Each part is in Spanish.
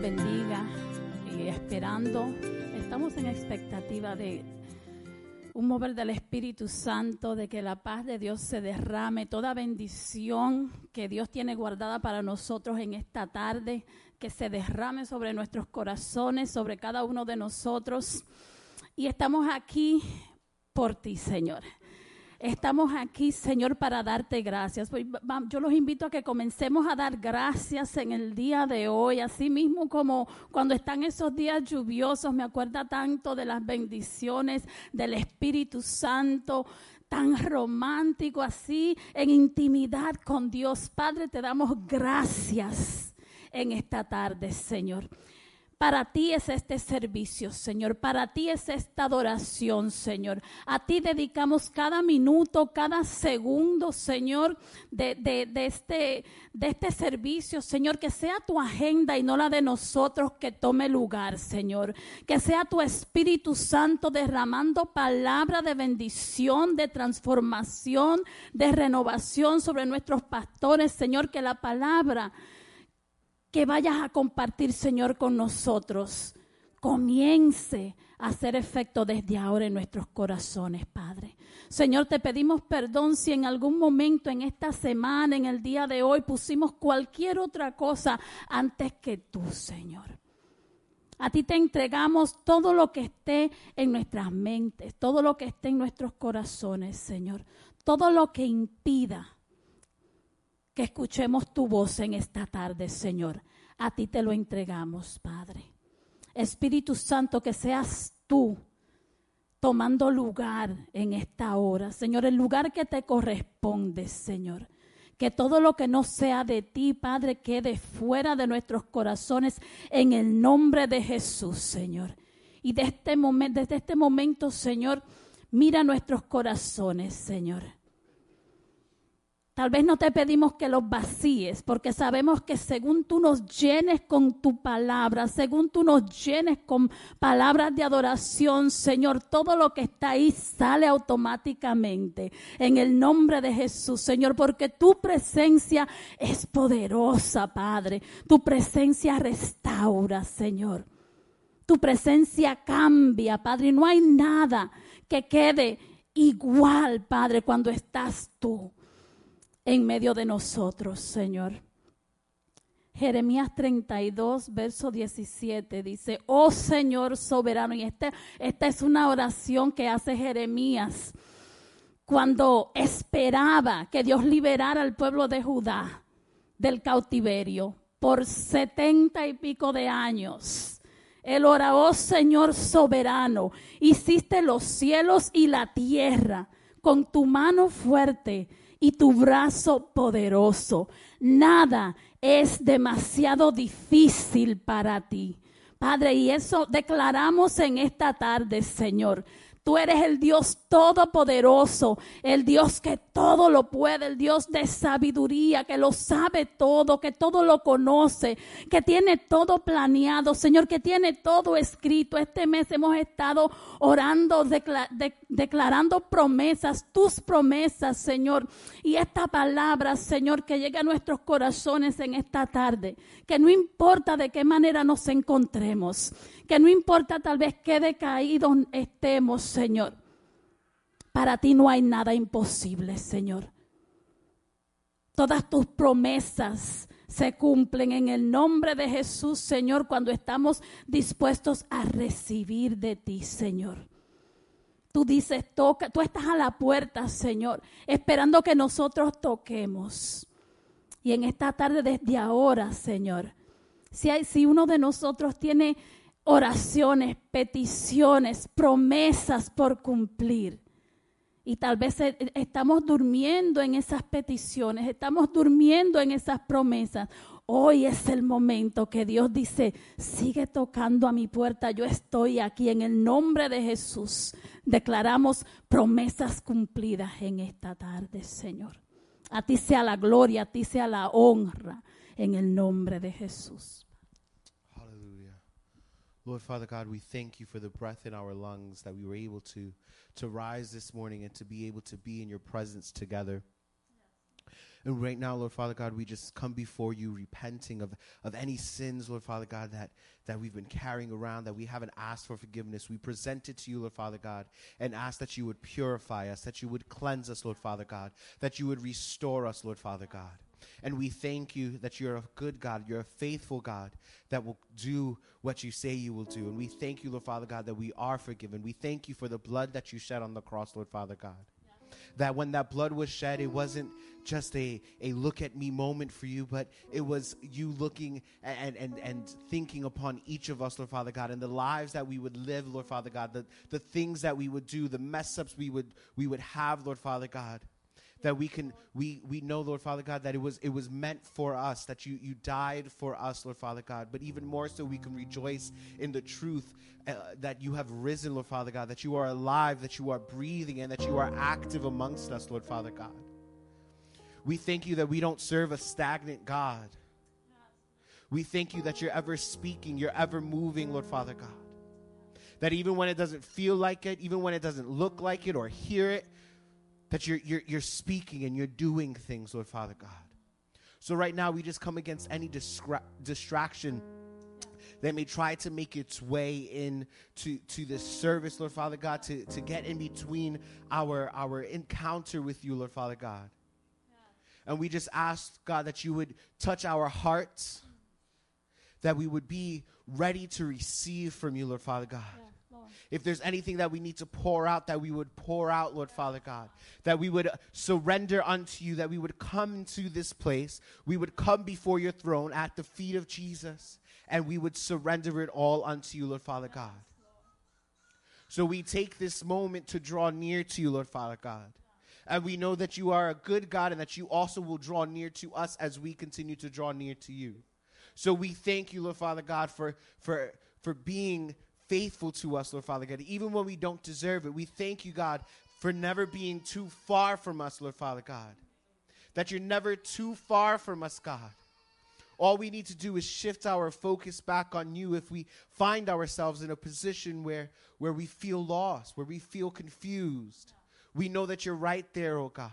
bendiga y esperando, estamos en expectativa de un mover del Espíritu Santo, de que la paz de Dios se derrame, toda bendición que Dios tiene guardada para nosotros en esta tarde, que se derrame sobre nuestros corazones, sobre cada uno de nosotros. Y estamos aquí por ti, Señor. Estamos aquí, Señor, para darte gracias. Pues, yo los invito a que comencemos a dar gracias en el día de hoy, así mismo como cuando están esos días lluviosos, me acuerda tanto de las bendiciones del Espíritu Santo, tan romántico así, en intimidad con Dios. Padre, te damos gracias en esta tarde, Señor. Para ti es este servicio, Señor. Para ti es esta adoración, Señor. A ti dedicamos cada minuto, cada segundo, Señor, de, este, de este servicio, Señor. Que sea tu agenda y no la de nosotros que tome lugar, Señor. Que sea tu Espíritu Santo derramando palabra de bendición, de transformación, de renovación sobre nuestros pastores, Señor. Que la palabra que vayas a compartir, Señor, con nosotros, comience a hacer efecto desde ahora en nuestros corazones, Padre. Señor, te pedimos perdón si en algún momento en esta semana, en el día de hoy, pusimos cualquier otra cosa antes que tú, Señor. A ti te entregamos todo lo que esté en nuestras mentes, todo lo que esté en nuestros corazones, Señor. Todo lo que impida escuchemos tu voz en esta tarde, Señor. A ti te lo entregamos, Padre. Espíritu Santo, que seas tú tomando lugar en esta hora, Señor, el lugar que te corresponde, Señor. Que todo lo que no sea de ti, Padre, quede fuera de nuestros corazones en el nombre de Jesús, Señor. Y este desde este momento, Señor, mira nuestros corazones, Señor. Tal vez no te pedimos que los vacíes, porque sabemos que según tú nos llenes con tu palabra, según tú nos llenes con palabras de adoración, Señor, todo lo que está ahí sale automáticamente. En el nombre de Jesús, Señor, porque tu presencia es poderosa, Padre. Tu presencia restaura, Señor. Tu presencia cambia, Padre. Y no hay nada que quede igual, Padre, cuando estás tú en medio de nosotros, Señor. Jeremías 32, verso 17 dice, oh Señor soberano, y esta, esta es una oración que hace Jeremías cuando esperaba que Dios liberara al pueblo de Judá del cautiverio por setenta y pico de años. Él ora, oh Señor soberano, hiciste los cielos y la tierra con tu mano fuerte y tu brazo poderoso. Nada es demasiado difícil para ti. Padre, y eso declaramos en esta tarde, Señor. Tú eres el Dios todopoderoso, el Dios que todo lo puede, el Dios de sabiduría, que lo sabe todo, que todo lo conoce, que tiene todo planeado, Señor, que tiene todo escrito. Este mes hemos estado orando, declarando promesas, tus promesas, Señor. Y esta palabra, Señor, que llegue a nuestros corazones en esta tarde, que no importa de qué manera nos encontremos, que no importa tal vez qué decaídos estemos, Señor. Para ti no hay nada imposible, Señor. Todas tus promesas se cumplen en el nombre de Jesús, Señor, cuando estamos dispuestos a recibir de ti, Señor. Tú dices, toca, tú estás a la puerta, Señor, esperando que nosotros toquemos. Y en esta tarde, desde ahora, Señor, si, hay, si uno de nosotros tiene oraciones, peticiones, promesas por cumplir. Y tal vez e, e, estamos durmiendo en esas peticiones, estamos durmiendo en esas promesas. Hoy es el momento que Dios dice, sigue tocando a mi puerta, yo estoy aquí en el nombre de Jesús. Declaramos promesas cumplidas en esta tarde, Señor. A ti sea la gloria, a ti sea la honra en el nombre de Jesús. Lord Father God, we thank you for the breath in our lungs that we were able to, to rise this morning and to be able to be in your presence together. And right now, Lord Father God, we just come before you repenting of, of any sins, Lord Father God, that, that we've been carrying around, that we haven't asked for forgiveness. We present it to you, Lord Father God, and ask that you would purify us, that you would cleanse us, Lord Father God, that you would restore us, Lord Father God. And we thank you that you're a good God, you're a faithful God that will do what you say you will do. And we thank you, Lord Father God, that we are forgiven. We thank you for the blood that you shed on the cross, Lord Father God that when that blood was shed, it wasn't just a, a look at me moment for you, but it was you looking and, and, and thinking upon each of us, Lord Father God, and the lives that we would live, Lord Father God, the, the things that we would do, the mess ups we would, we would have, Lord Father God that we can we we know lord father god that it was it was meant for us that you you died for us lord father god. But even more so we can rejoice in the truth uh, that you have risen lord father god that you are alive that you are breathing and that you are active amongst us lord father god. We thank you that we don't serve a stagnant god. We thank you that you're ever speaking you're ever moving lord father god. That even when it doesn't feel like it even when it doesn't look like it or hear it that you're, you're, you're speaking and you're doing things, Lord Father God. So right now, we just come against any distra- distraction that may try to make its way in to, to this service, Lord Father God, to, to get in between our, our encounter with you, Lord Father God. And we just ask, God, that you would touch our hearts, that we would be ready to receive from you, Lord Father God. Yeah. If there's anything that we need to pour out, that we would pour out, Lord Father God. That we would surrender unto you, that we would come to this place. We would come before your throne at the feet of Jesus, and we would surrender it all unto you, Lord Father God. So we take this moment to draw near to you, Lord Father God. And we know that you are a good God and that you also will draw near to us as we continue to draw near to you. So we thank you, Lord Father God, for, for, for being faithful to us, Lord Father God, even when we don't deserve it. We thank you, God, for never being too far from us, Lord Father God. That you're never too far from us, God. All we need to do is shift our focus back on you if we find ourselves in a position where, where we feel lost, where we feel confused. We know that you're right there, oh God.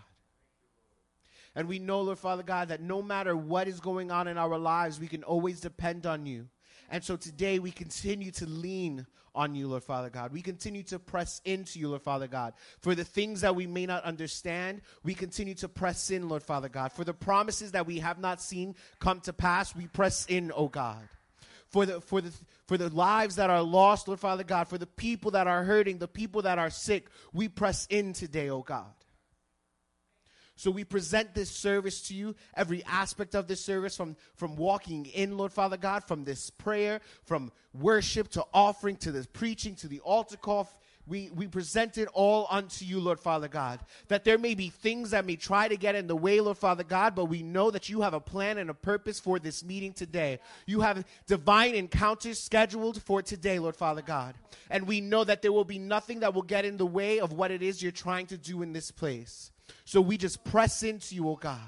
And we know, Lord Father God, that no matter what is going on in our lives, we can always depend on you. And so today we continue to lean on you, Lord Father God. We continue to press into you, Lord Father God. For the things that we may not understand, we continue to press in, Lord Father God. For the promises that we have not seen come to pass, we press in, oh God. For the for the for the lives that are lost, Lord Father God, for the people that are hurting, the people that are sick, we press in today, oh God. So we present this service to you, every aspect of this service, from, from walking in, Lord Father God, from this prayer, from worship to offering to the preaching to the altar call. We, we present it all unto you, Lord Father God. That there may be things that may try to get in the way, Lord Father God, but we know that you have a plan and a purpose for this meeting today. You have divine encounters scheduled for today, Lord Father God. And we know that there will be nothing that will get in the way of what it is you're trying to do in this place. So we just press into you, oh God.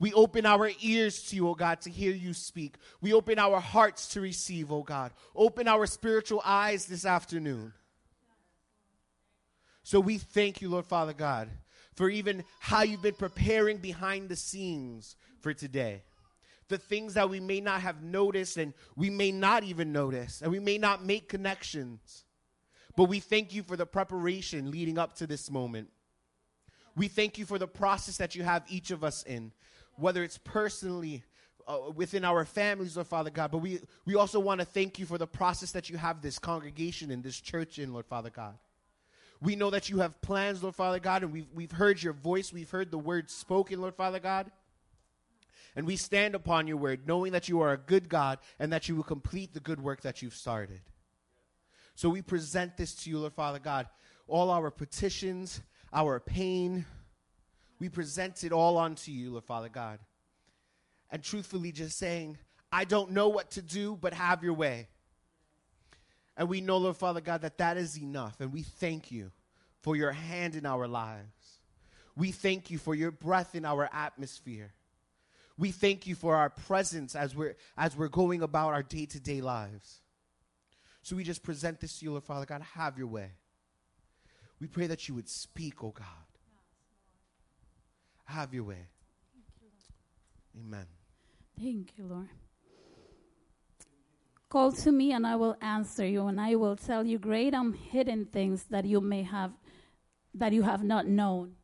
We open our ears to you, oh God, to hear you speak. We open our hearts to receive, oh God. Open our spiritual eyes this afternoon. So we thank you, Lord Father God, for even how you've been preparing behind the scenes for today. The things that we may not have noticed and we may not even notice and we may not make connections. But we thank you for the preparation leading up to this moment. We thank you for the process that you have each of us in, whether it's personally, uh, within our families, Lord Father God, but we, we also want to thank you for the process that you have this congregation in, this church in, Lord Father God. We know that you have plans, Lord Father God, and we've, we've heard your voice. We've heard the word spoken, Lord Father God. And we stand upon your word, knowing that you are a good God and that you will complete the good work that you've started. So we present this to you, Lord Father God. All our petitions, our pain. We present it all unto you, Lord Father God. And truthfully, just saying, I don't know what to do, but have your way. And we know, Lord Father God, that that is enough. And we thank you for your hand in our lives. We thank you for your breath in our atmosphere. We thank you for our presence as we're, as we're going about our day to day lives. So we just present this to you, Lord Father God. Have your way. We pray that you would speak, oh God. Have your way. Amen. Thank you, Lord. Call to me and I will answer you and I will tell you great and hidden things that you may have that you have not known.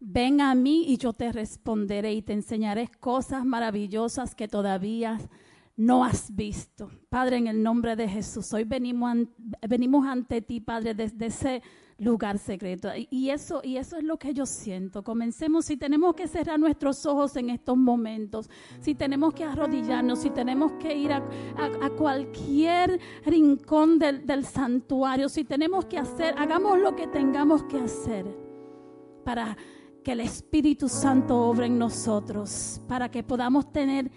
Ven a mí y yo te responderé y te enseñaré cosas maravillosas que todavía no has visto. Padre, en el nombre de Jesús, hoy venimos, venimos ante ti, Padre, desde ese lugar secreto. Y- eso, y eso es lo que yo siento. Comencemos, si tenemos que cerrar nuestros ojos en estos momentos, si tenemos que arrodillarnos, si tenemos que ir a, a- a cualquier rincón del, del santuario, si tenemos que hacer, hagamos lo que tengamos que hacer para que el Espíritu Santo obre en nosotros, para que podamos tener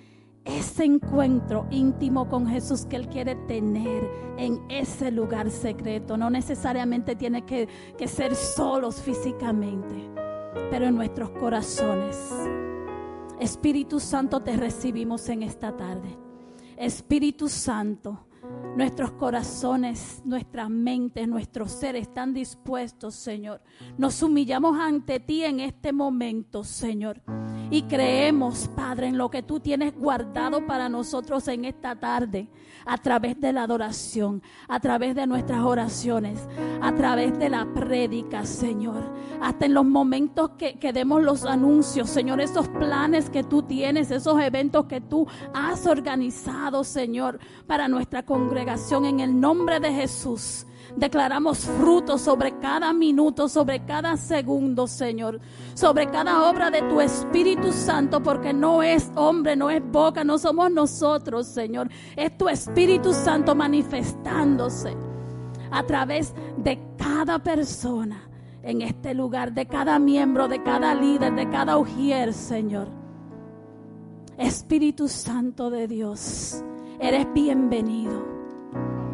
ese encuentro íntimo con Jesús que Él quiere tener en ese lugar secreto. No necesariamente tiene que, ser solos físicamente, pero en nuestros corazones. Espíritu Santo, te recibimos en esta tarde. Espíritu Santo, nuestros corazones, nuestras mentes, nuestros seres están dispuestos, Señor. Nos humillamos ante ti en este momento, Señor. Y creemos, Padre, en lo que tú tienes guardado para nosotros en esta tarde, a través de la adoración, a través de nuestras oraciones, a través de la prédica, Señor. Hasta en los momentos que, que demos los anuncios, Señor, esos planes que tú tienes, esos eventos que tú has organizado, Señor, para nuestra congregación en el nombre de Jesús. Declaramos frutos sobre cada minuto, sobre cada segundo, Señor. Sobre cada obra de tu Espíritu Santo, porque no es hombre, no es boca, no somos nosotros, Señor. Es tu Espíritu Santo manifestándose a través de cada persona en este lugar, de cada miembro, de cada líder, de cada ujier, Señor. Espíritu Santo de Dios, eres bienvenido.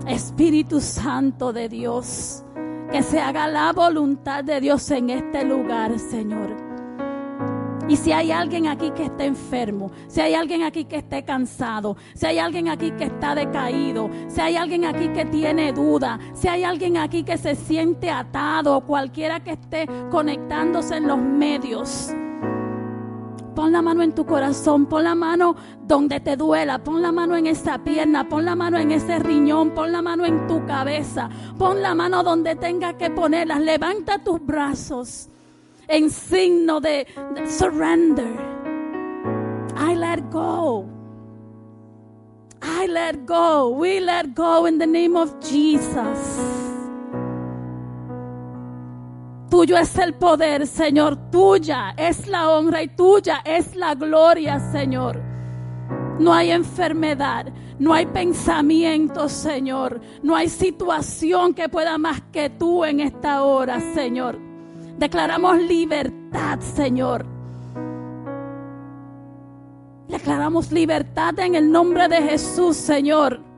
Espíritu Santo de Dios, que se haga la voluntad de Dios en este lugar, Señor. Y si hay alguien aquí que esté enfermo, si hay alguien aquí que esté cansado, si hay alguien aquí que está decaído, si hay alguien aquí que tiene duda, si hay alguien aquí que se siente atado, cualquiera que esté conectándose en los medios, Pon la mano en tu corazón, pon la mano donde te duela, pon la mano en esa pierna, pon la mano en ese riñón, pon la mano en tu cabeza, pon la mano donde tenga que ponerlas. Levanta tus brazos en signo de, de surrender. I let go. I let go. We let go in the name of Jesus. Tuyo es el poder, Señor. Tuya es la honra y tuya es la gloria, Señor. No hay enfermedad, no hay pensamiento, Señor. No hay situación que pueda más que tú en esta hora, Señor. Declaramos libertad, Señor. Declaramos libertad en el nombre de Jesús, Señor.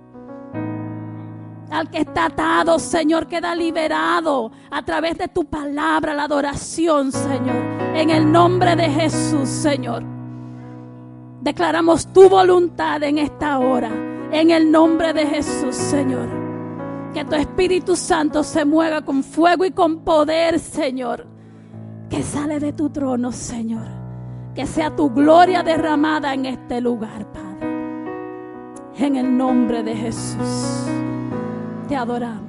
Al que está atado, Señor, queda liberado a través de tu palabra, la adoración, Señor. En el nombre de Jesús, Señor. Declaramos tu voluntad en esta hora. En el nombre de Jesús, Señor. Que tu Espíritu Santo se mueva con fuego y con poder, Señor. Que sale de tu trono, Señor. Que sea tu gloria derramada en este lugar, Padre. En el nombre de Jesús. Te adoramos,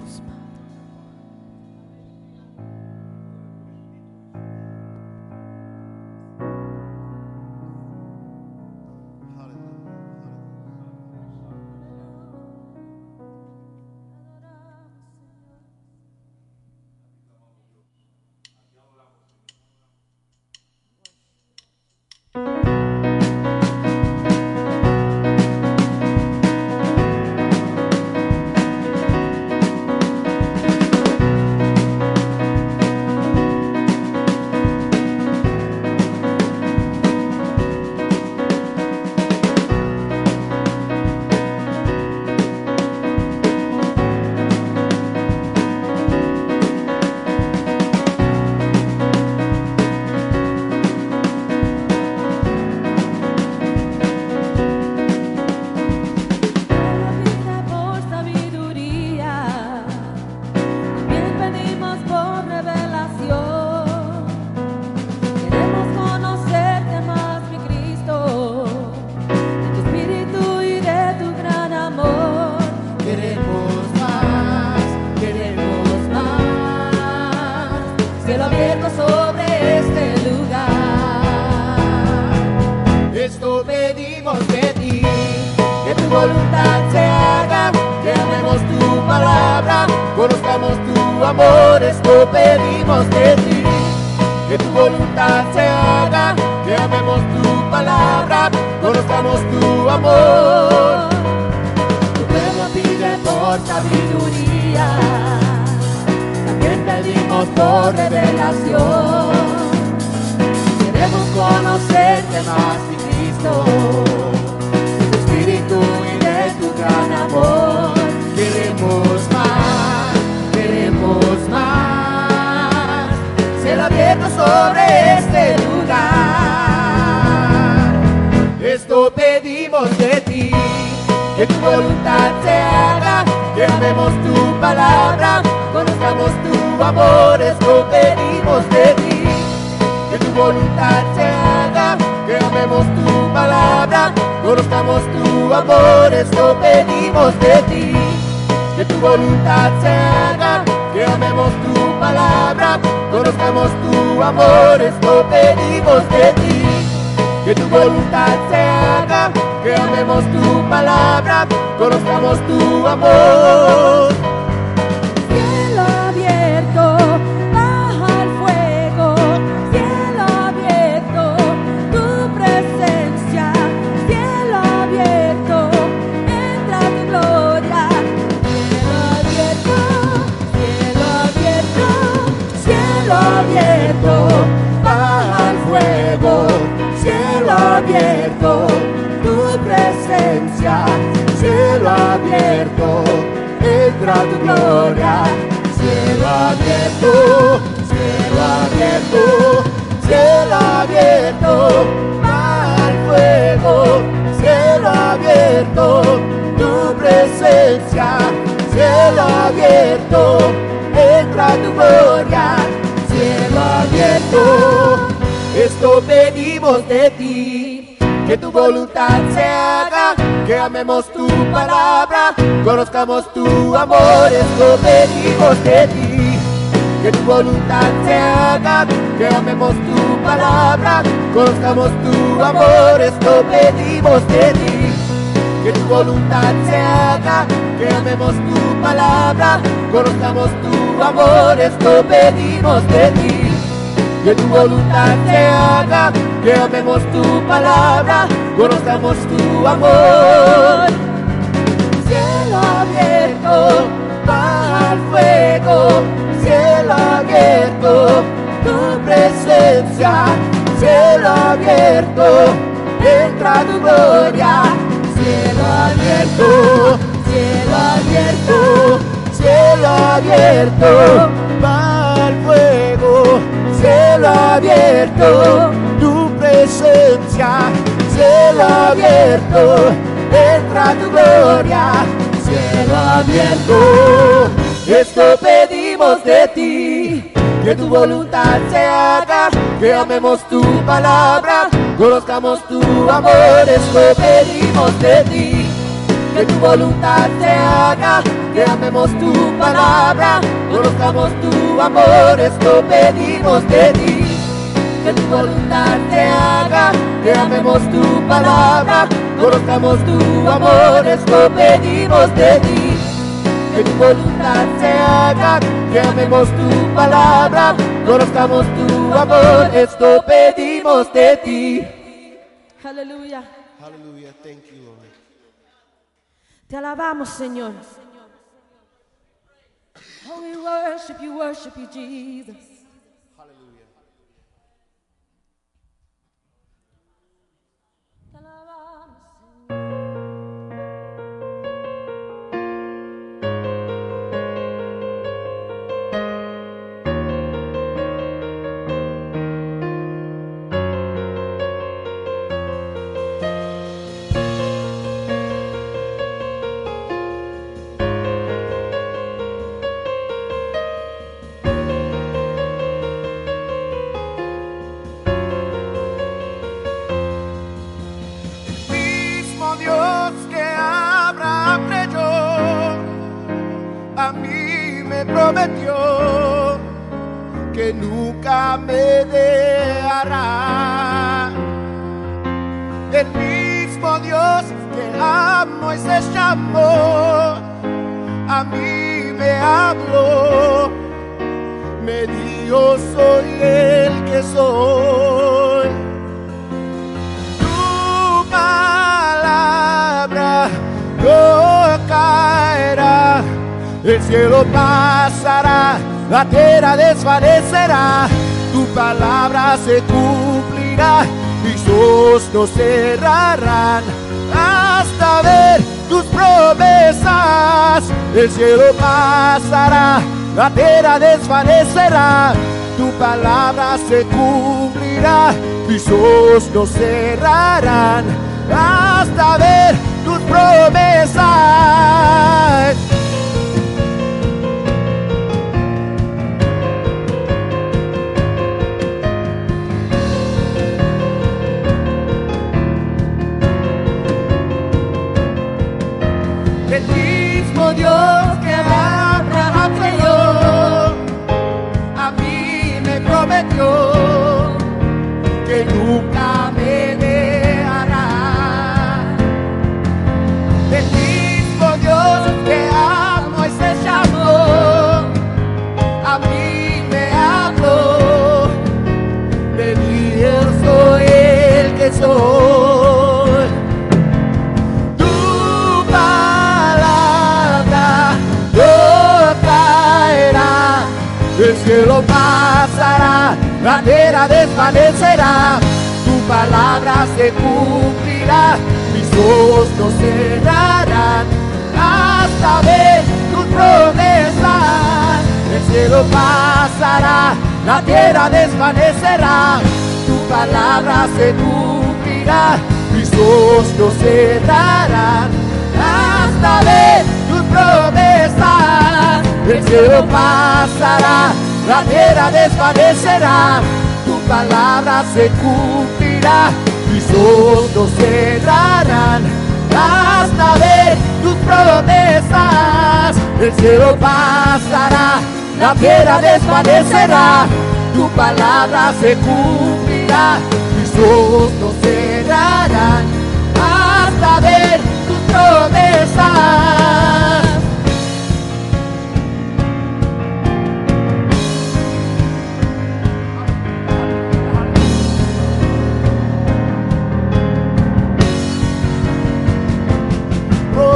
esto pedimos de ti. Que tu voluntad se haga, que amemos tu palabra, conozcamos tu amor. Cielo abierto, baja al fuego, cielo abierto, tu presencia, cielo abierto, entra tu gloria, cielo abierto, cielo abierto, cielo abierto, baja al fuego cielo abierto, tu presencia, cielo abierto, entra tu gloria, cielo abierto, esto pedimos de ti, que tu voluntad se haga, que amemos tu palabra, conozcamos tu amor, esto pedimos de ti que tu voluntad se haga, que amemos tu palabra, conozcamos tu amor, esto pedimos de ti. Que tu voluntad se haga, que amemos tu palabra, conozcamos tu amor, esto pedimos de ti. Que tu voluntad se haga, que amemos tu palabra, conozcamos tu amor, esto pedimos de ti. Aleluya. Hallelujah. Thank you, Lord. Te alabamos, Señor. We worship you, worship you, Jesus. Tu palabra no caerá, el cielo pasará, la tierra desvanecerá, tu palabra se cumplirá, mis ojos no cerrarán. Hasta ver tus promesas. El cielo pasará, la tierra desvanecerá, tu palabra se cumplirá, mis ojos no cerrarán hasta ver tus promesas. El mismo Dios prometió la tierra desvanecerá, tu palabra se cumplirá, mis ojos no cerrarán hasta ver tus promesas. El cielo pasará, la tierra desvanecerá, tu palabra se cumplirá, mis ojos no cerrarán hasta ver tus promesas. El cielo pasará, la tierra desvanecerá, tu palabra se cumplirá, mis ojos no cerrarán hasta ver tus promesas. El cielo pasará, la tierra desvanecerá, tu palabra se cumplirá, mis ojos cerrarán hasta ver tus promesas.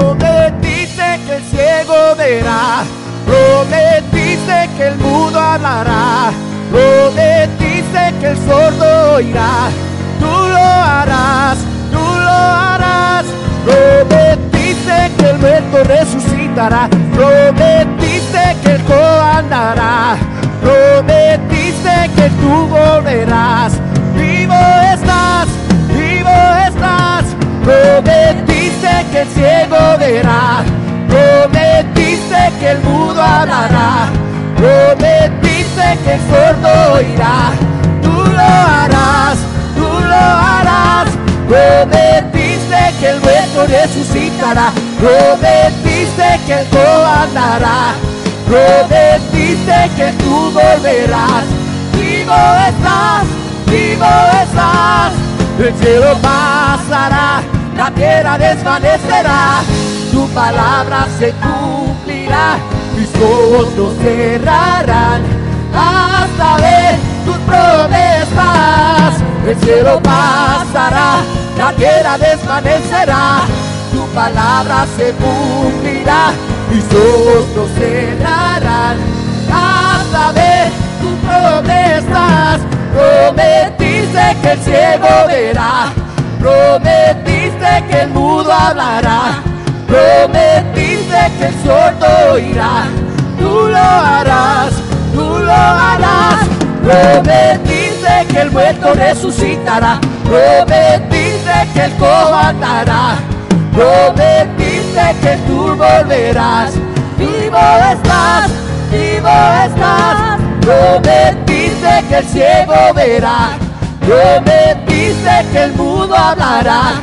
Prometiste que el ciego verá, prometiste que el mudo hablará, prometiste que el sordo oirá, tú lo harás, tú lo harás, prometiste que el muerto resucitará, prometiste que el cojo andará, prometiste que tú volverás, vivo estás, prometiste que el ciego verá, prometiste que el mudo hablará, prometiste que el sordo oirá, tú lo harás, tú lo harás, prometiste que el muerto resucitará, prometiste que el cojo andará, prometiste que tú volverás, vivo estás, vivo estás, el cielo pasará, la tierra desvanecerá, tu palabra se cumplirá, mis ojos no cerrarán hasta ver tus promesas. El cielo pasará, la tierra desvanecerá, tu palabra se cumplirá, mis ojos no cerrarán hasta ver tus promesas. Prometiste que el ciego verá, prometiste que el mudo hablará, prometiste que el sordo oirá, tú lo harás, tú lo harás, prometiste que el muerto resucitará, prometiste que el cojo andará, prometiste que tú volverás, vivo estás, vivo estás, prometiste que el ciego verá, prometiste que el mudo hablará,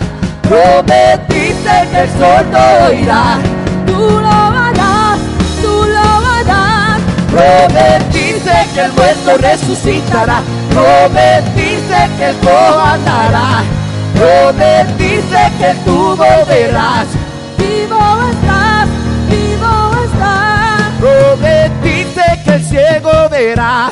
prometiste que el sordo oirá, Tú lo harás, tú lo harás. prometiste que el muerto resucitará, prometiste que el cojo andará, prometiste que tú volverás, Vivo estás, vivo estás. ciego verá.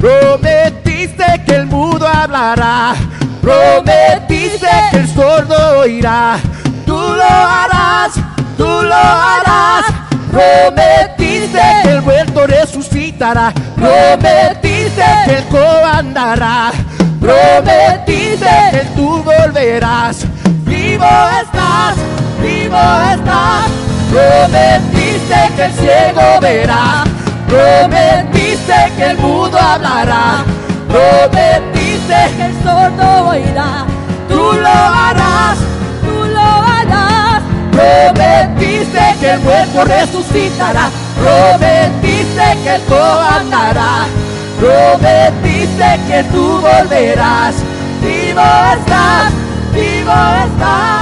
Prometiste que el mudo hablará. Prometiste que el sordo oirá. Tú lo harás, tú lo harás. Prometiste que el muerto resucitará. Prometiste que el cojo andará. Prometiste que tú volverás. Vivo estás, vivo estás. Prometiste que el ciego verá. Prometiste que el mudo hablará. Prometiste que el sordo oirá. tú lo harás. Tú lo harás. Prometiste que el muerto resucitará. Prometiste que el cojo andará. Prometiste que tú volverás. Vivo estás, vivo estás.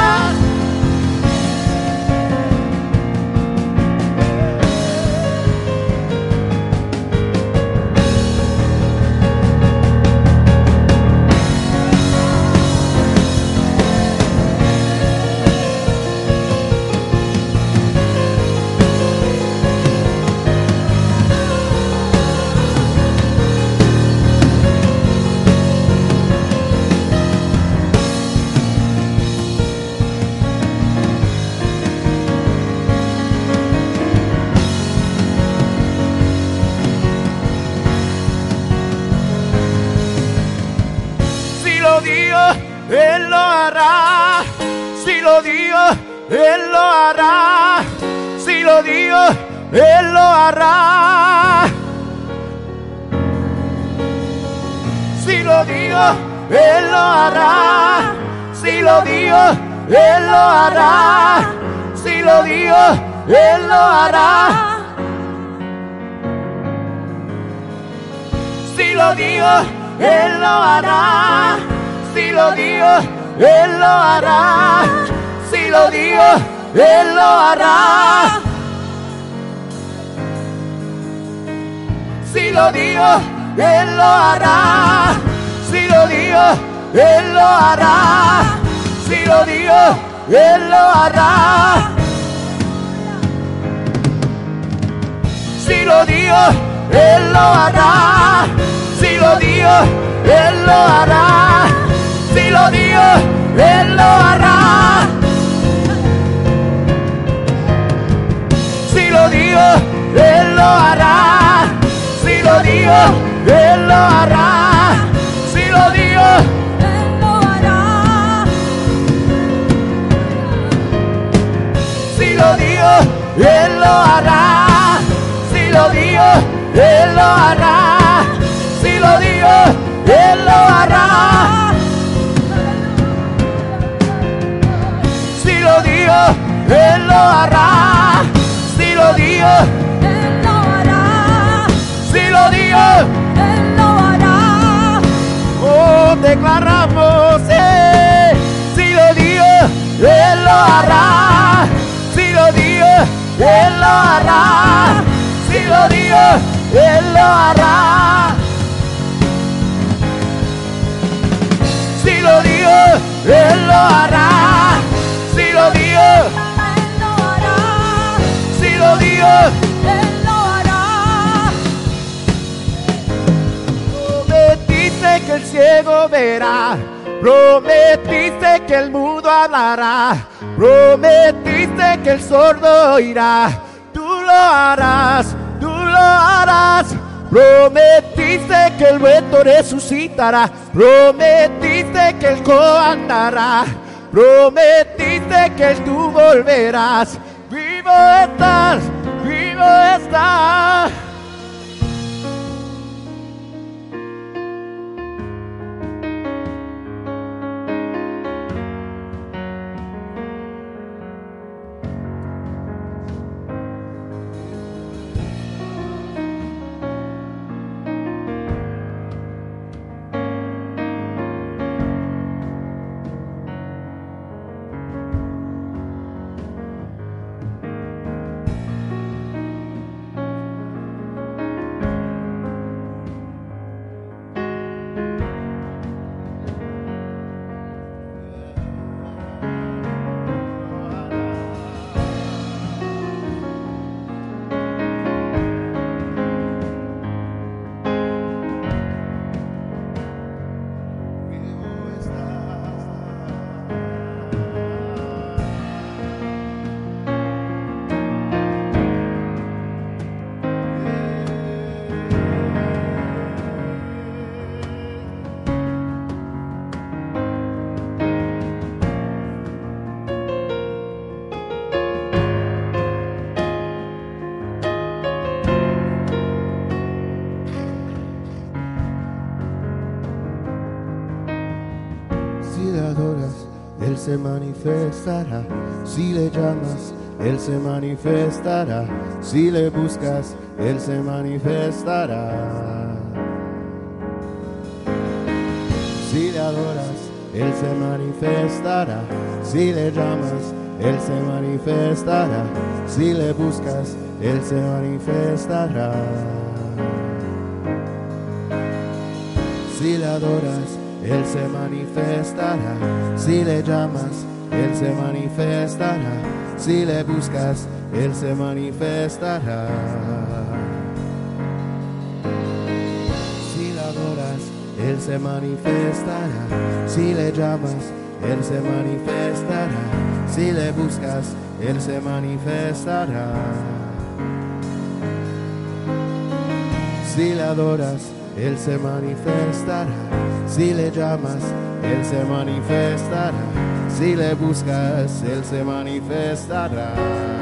Él lo hará. Si lo digo, Él lo hará. Si lo digo, Él lo hará. Si lo digo, Él lo hará. Si lo digo, Él lo hará. Si lo digo, Él lo hará. Si lo digo, Él lo hará. Si lo digo, Él lo hará. Si lo digo, Él lo hará. Si lo digo, Él lo hará. Si lo digo, Él lo hará. Si lo digo, Él lo hará. Si lo digo, Él lo hará. Si lo digo, Él lo hará. Digo, Él lo hará. Si lo digo, Él lo hará. Si lo digo, Él lo hará. si lo digo, Él lo hará. Si lo digo, Él lo hará. Si lo digo, Él lo hará. Si lo digo, Él lo hará. Si lo digo, Él lo hará. si lo digo, Él lo hará. oh, declaramos, eh. Si lo digo, Él lo hará. Si lo digo, Él lo hará. Si lo digo, Él lo hará. Si lo digo, Él lo hará. El ciego verá. Prometiste que el mudo hablará. Prometiste que el sordo oirá. Tú lo harás, tú lo harás. Prometiste que el muerto resucitará. Prometiste que el cojo andará. Prometiste que tú volverás. Vivo estás, vivo estás. Si le llamas, Él se manifestará. Si le buscas, Él se manifestará. Si le adoras, Él se manifestará. Si le llamas, Él se manifestará. Si le buscas, Él se manifestará. Si le adoras, Él se manifestará. Si le llamas, Él se manifestará. Si le buscas, Él se manifestará. Si le adoras, Él se manifestará. Si le llamas, Él se manifestará. Si le buscas, Él se manifestará. Si le adoras, Él se manifestará. Si le llamas, Él se manifestará. Si le buscas, Él se manifestará.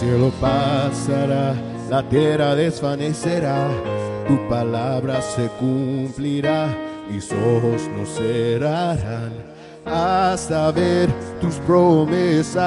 Cielo pasará, la tierra desvanecerá, tu palabra se cumplirá, mis ojos no cerrarán hasta ver tus promesas.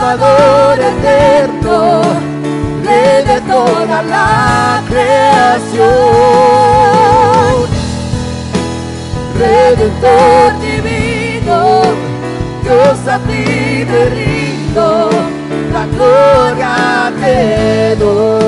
Salvador eterno, Rey de toda la creación. Redentor divino, Dios a ti te rindo, la gloria te doy.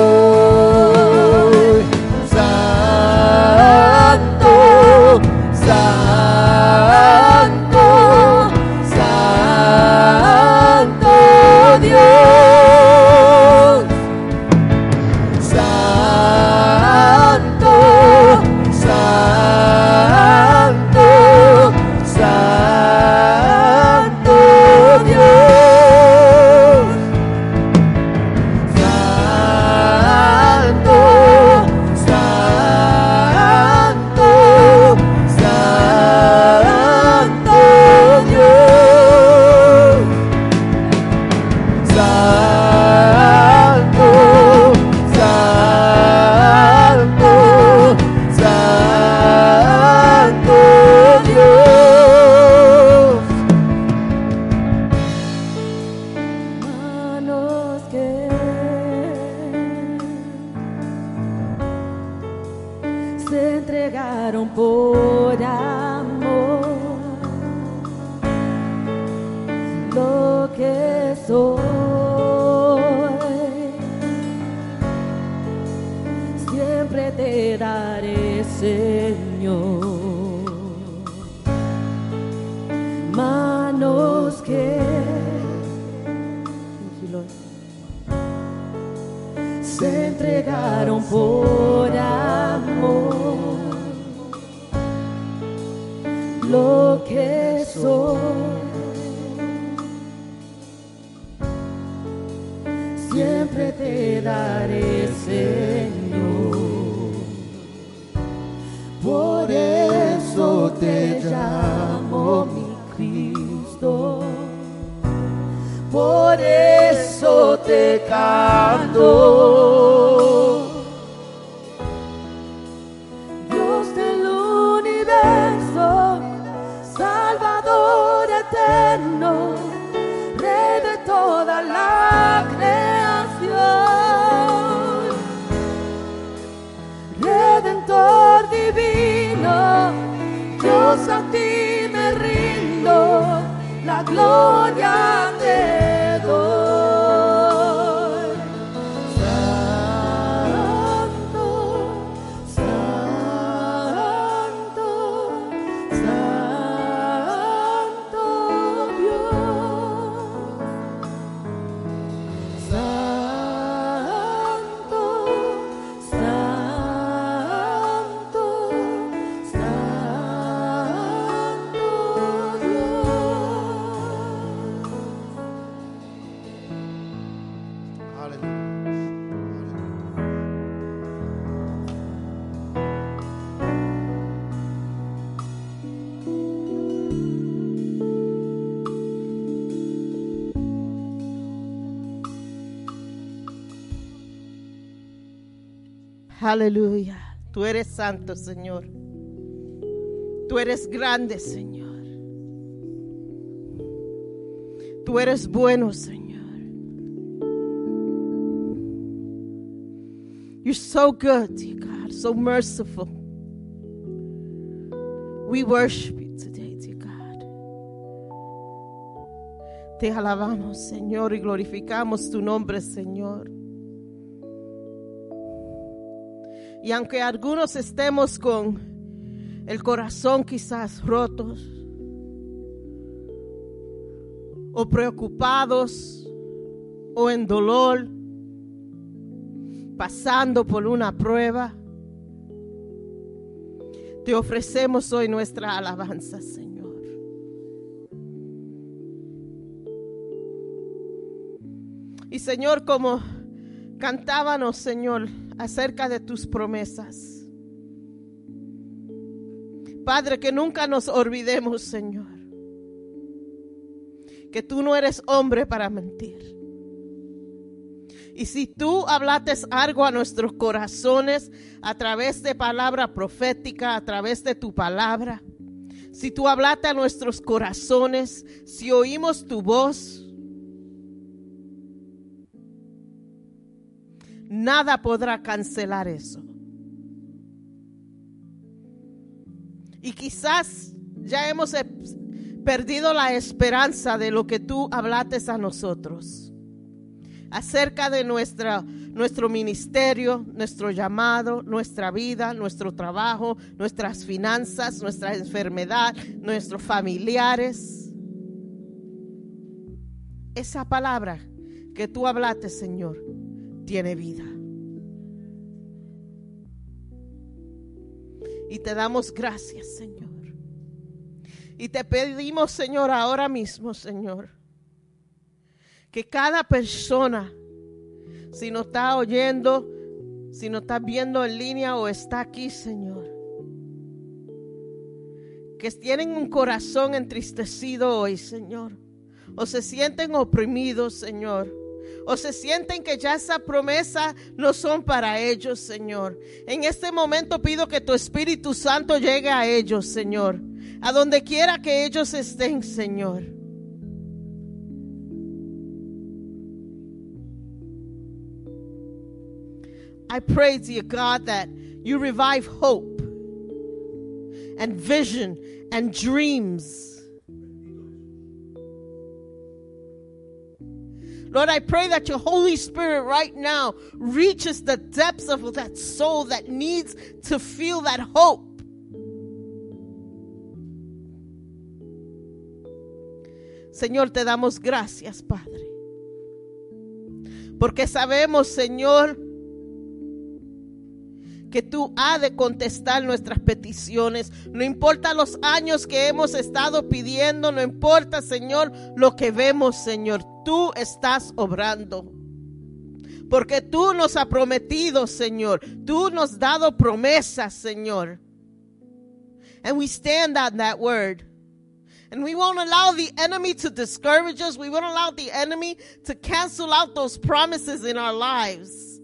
Aleluya. Tú eres santo, Señor. Tú eres grande, Señor. Tú eres bueno, Señor. You're so good, dear God, so merciful. We worship you today, dear God. Te alabamos, Señor, y glorificamos tu nombre, Señor. Y aunque algunos estemos con el corazón quizás rotos o preocupados o en dolor, pasando por una prueba, te ofrecemos hoy nuestra alabanza, Señor. Y Señor, como cantábamos, Señor, acerca de tus promesas. Padre, que nunca nos olvidemos, Señor, que tú no eres hombre para mentir. Y si tú hablates algo a nuestros corazones a través de palabra profética, a través de tu palabra, si tú hablaste a nuestros corazones, si oímos tu voz, nada podrá cancelar eso. Y quizás ya hemos eh, perdido la esperanza de lo que tú hablates a nosotros. Acerca de nuestra, nuestro ministerio, nuestro llamado, nuestra vida, nuestro trabajo, nuestras finanzas, nuestra enfermedad, nuestros familiares. Esa palabra que tú hablaste, Señor, tiene vida. Y te damos gracias, Señor. Y te pedimos, Señor, ahora mismo, Señor, que cada persona, si nos está oyendo, si nos está viendo en línea o está aquí, Señor, que tienen un corazón entristecido hoy, Señor, o se sienten oprimidos, Señor o se sienten que ya esa promesa no son para ellos, Señor. En este momento pido que tu Espíritu Santo llegue a ellos, Señor, a donde quiera que ellos estén, Señor. I pray, dear God, that you revive hope and vision and dreams. Lord, I pray that your Holy Spirit right now reaches the depths of that soul that needs to feel that hope. Señor, te damos gracias, Padre. Porque sabemos, Señor, que tú has de contestar nuestras peticiones. No importa los años que hemos estado pidiendo, no importa, Señor, lo que vemos, Señor. Tú estás obrando. Porque tú nos has prometido, Señor. Tú nos has dado promesas, Señor. And we stand on that word. And we won't allow the enemy to discourage us. We won't allow the enemy to cancel out those promises in our lives.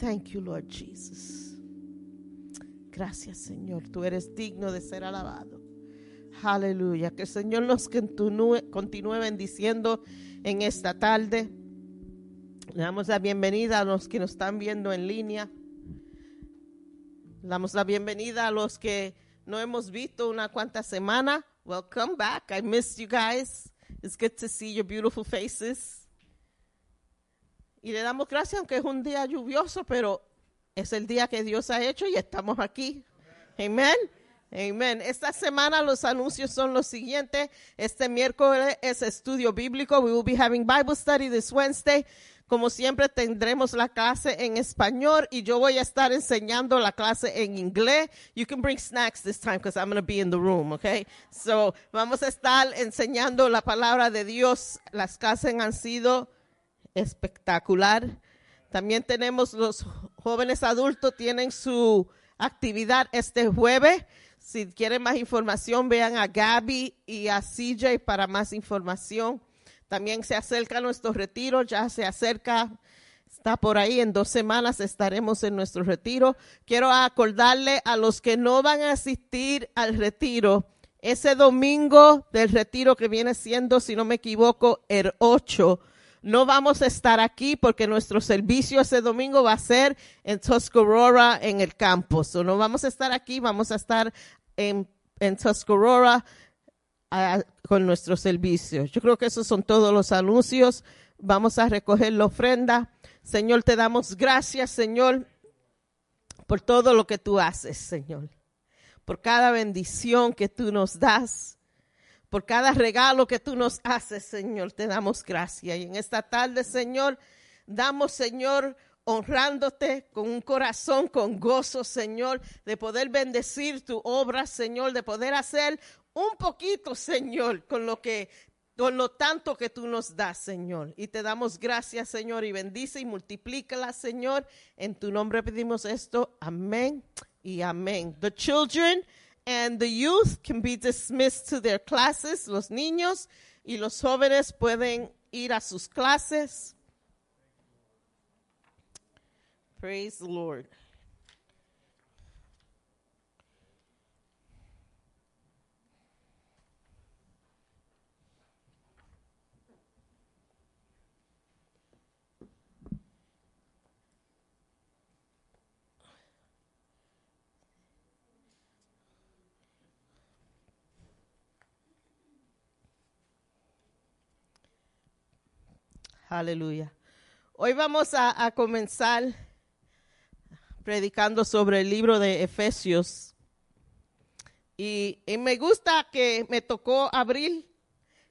Thank you, Lord Jesus. Gracias, Señor. Tú eres digno de ser alabado. Aleluya. Que el Señor nos continúe, continúe bendiciendo en esta tarde. Le damos la bienvenida a los que nos están viendo en línea. Le damos la bienvenida a los que no hemos visto una cuanta semana. Welcome back. I missed you guys. It's good to see your beautiful faces. Y le damos gracias aunque es un día lluvioso, pero es el día que Dios ha hecho y estamos aquí. Amén. Amén. Esta semana los anuncios son los siguientes. Este miércoles es estudio bíblico. We will be having Bible study this Wednesday. Como siempre tendremos la clase en español y yo voy a estar enseñando la clase en inglés. You can bring snacks this time because I'm going to be in the room, okay? So, vamos a estar enseñando la palabra de Dios. Las clases han sido espectacular. También tenemos los jóvenes adultos tienen su actividad este jueves. Si quieren más información, vean a Gaby y a CJ para más información. También se acerca nuestro retiro, ya se acerca, está por ahí, en dos semanas estaremos en nuestro retiro. Quiero acordarle a los que no van a asistir al retiro, ese domingo del retiro que viene siendo, si no me equivoco, el 8. No vamos a estar aquí porque nuestro servicio ese domingo va a ser en Tuscarora, en el campo. No vamos a estar aquí, vamos a estar en, Tuscarora con nuestro servicio. Yo creo que esos son todos los anuncios. Vamos a recoger la ofrenda. Señor, te damos gracias, Señor, por todo lo que tú haces, Señor. Por cada bendición que tú nos das por cada regalo que tú nos haces, Señor, te damos gracias. Y en esta tarde, Señor, damos, Señor, honrándote con un corazón, con gozo, Señor, de poder bendecir tu obra, Señor, de poder hacer un poquito, Señor, con lo que con lo tanto que tú nos das, Señor. Y te damos gracias, Señor, y bendice y multiplícala, Señor. En tu nombre pedimos esto. Amén y amén. The children and the youth can be dismissed to their classes. Los niños y los jóvenes pueden ir a sus clases. Praise the Lord. Aleluya. Hoy vamos a, comenzar predicando sobre el libro de Efesios. Y, me gusta que me tocó abrir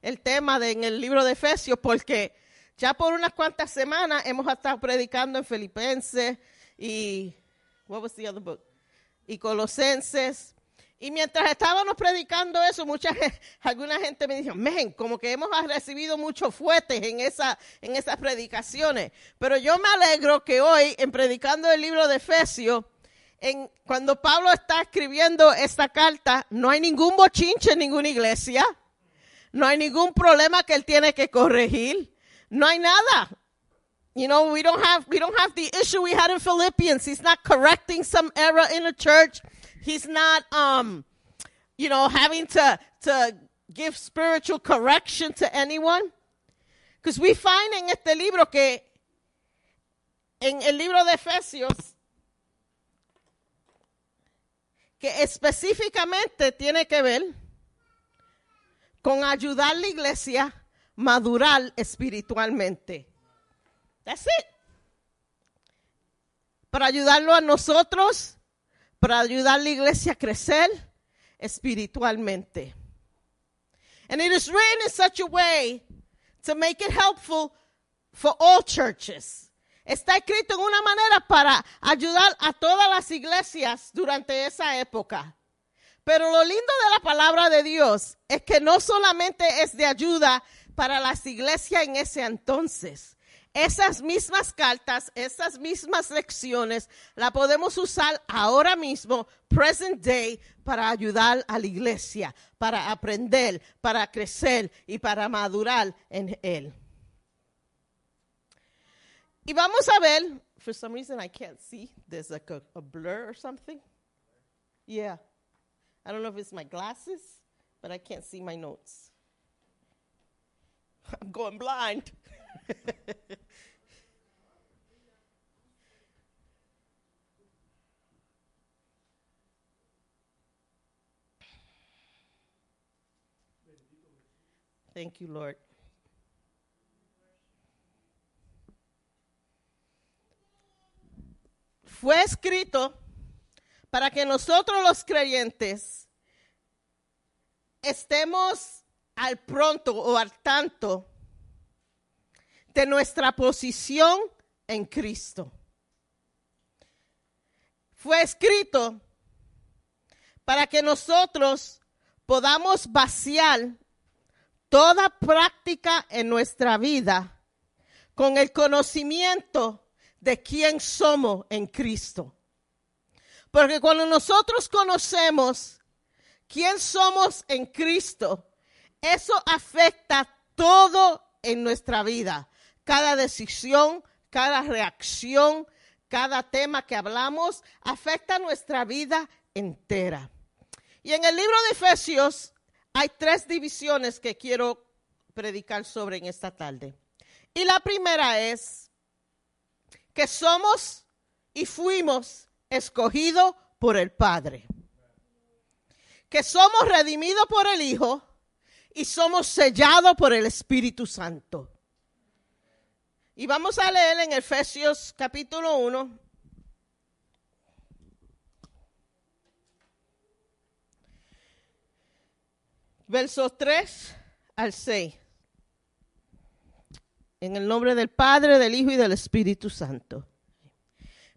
el tema de, en el libro de Efesios porque ya por unas cuantas semanas hemos estado predicando en Filipenses y y Colosenses. Y mientras estábamos predicando eso, mucha alguna gente me dijo, men, como que hemos recibido muchos fuetes en, esa, en esas predicaciones. Pero yo me alegro que hoy, en predicando el libro de Efesios, en, cuando Pablo está escribiendo esta carta, no hay ningún bochinche en ninguna iglesia. No hay ningún problema que él tiene que corregir. No hay nada. You know, we don't have we don't have the issue we had in Philippians. He's not correcting some error in the church. He's not um you know having to to give spiritual correction to anyone. Because we find en este libro que en el libro de Efesios que específicamente tiene que ver con ayudar a la iglesia madurar espiritualmente. That's it. Para ayudarlo a nosotros, para ayudar a la iglesia a crecer espiritualmente. And it is written in such a way to make it helpful for all churches. Está escrito en una manera para ayudar a todas las iglesias durante esa época. Pero lo lindo de la palabra de Dios es que no solamente es de ayuda para las iglesias en ese entonces. Esas mismas cartas, esas mismas lecciones, la podemos usar ahora mismo, present day, para ayudar a la iglesia, para aprender, para crecer y para madurar en él. Y vamos a ver, for some reason I can't see, there's like a, a blur or something. Yeah. I don't know if it's my glasses, but I can't see my notes. I'm going blind. Thank you, Lord. Fue escrito para que nosotros los creyentes estemos al pronto o al tanto de nuestra posición en Cristo. Fue escrito para que nosotros podamos vaciar toda práctica en nuestra vida con el conocimiento de quién somos en Cristo. Porque cuando nosotros conocemos quién somos en Cristo, eso afecta todo en nuestra vida. Cada decisión, cada reacción, cada tema que hablamos, afecta nuestra vida entera. Y en el libro de Efesios hay tres divisiones que quiero predicar sobre en esta tarde. Y la primera es que somos y fuimos escogidos por el Padre. Que somos redimidos por el Hijo y somos sellados por el Espíritu Santo. Y vamos a leer en Efesios capítulo 1. Versos 3 al 6. En el nombre del Padre, del Hijo y del Espíritu Santo.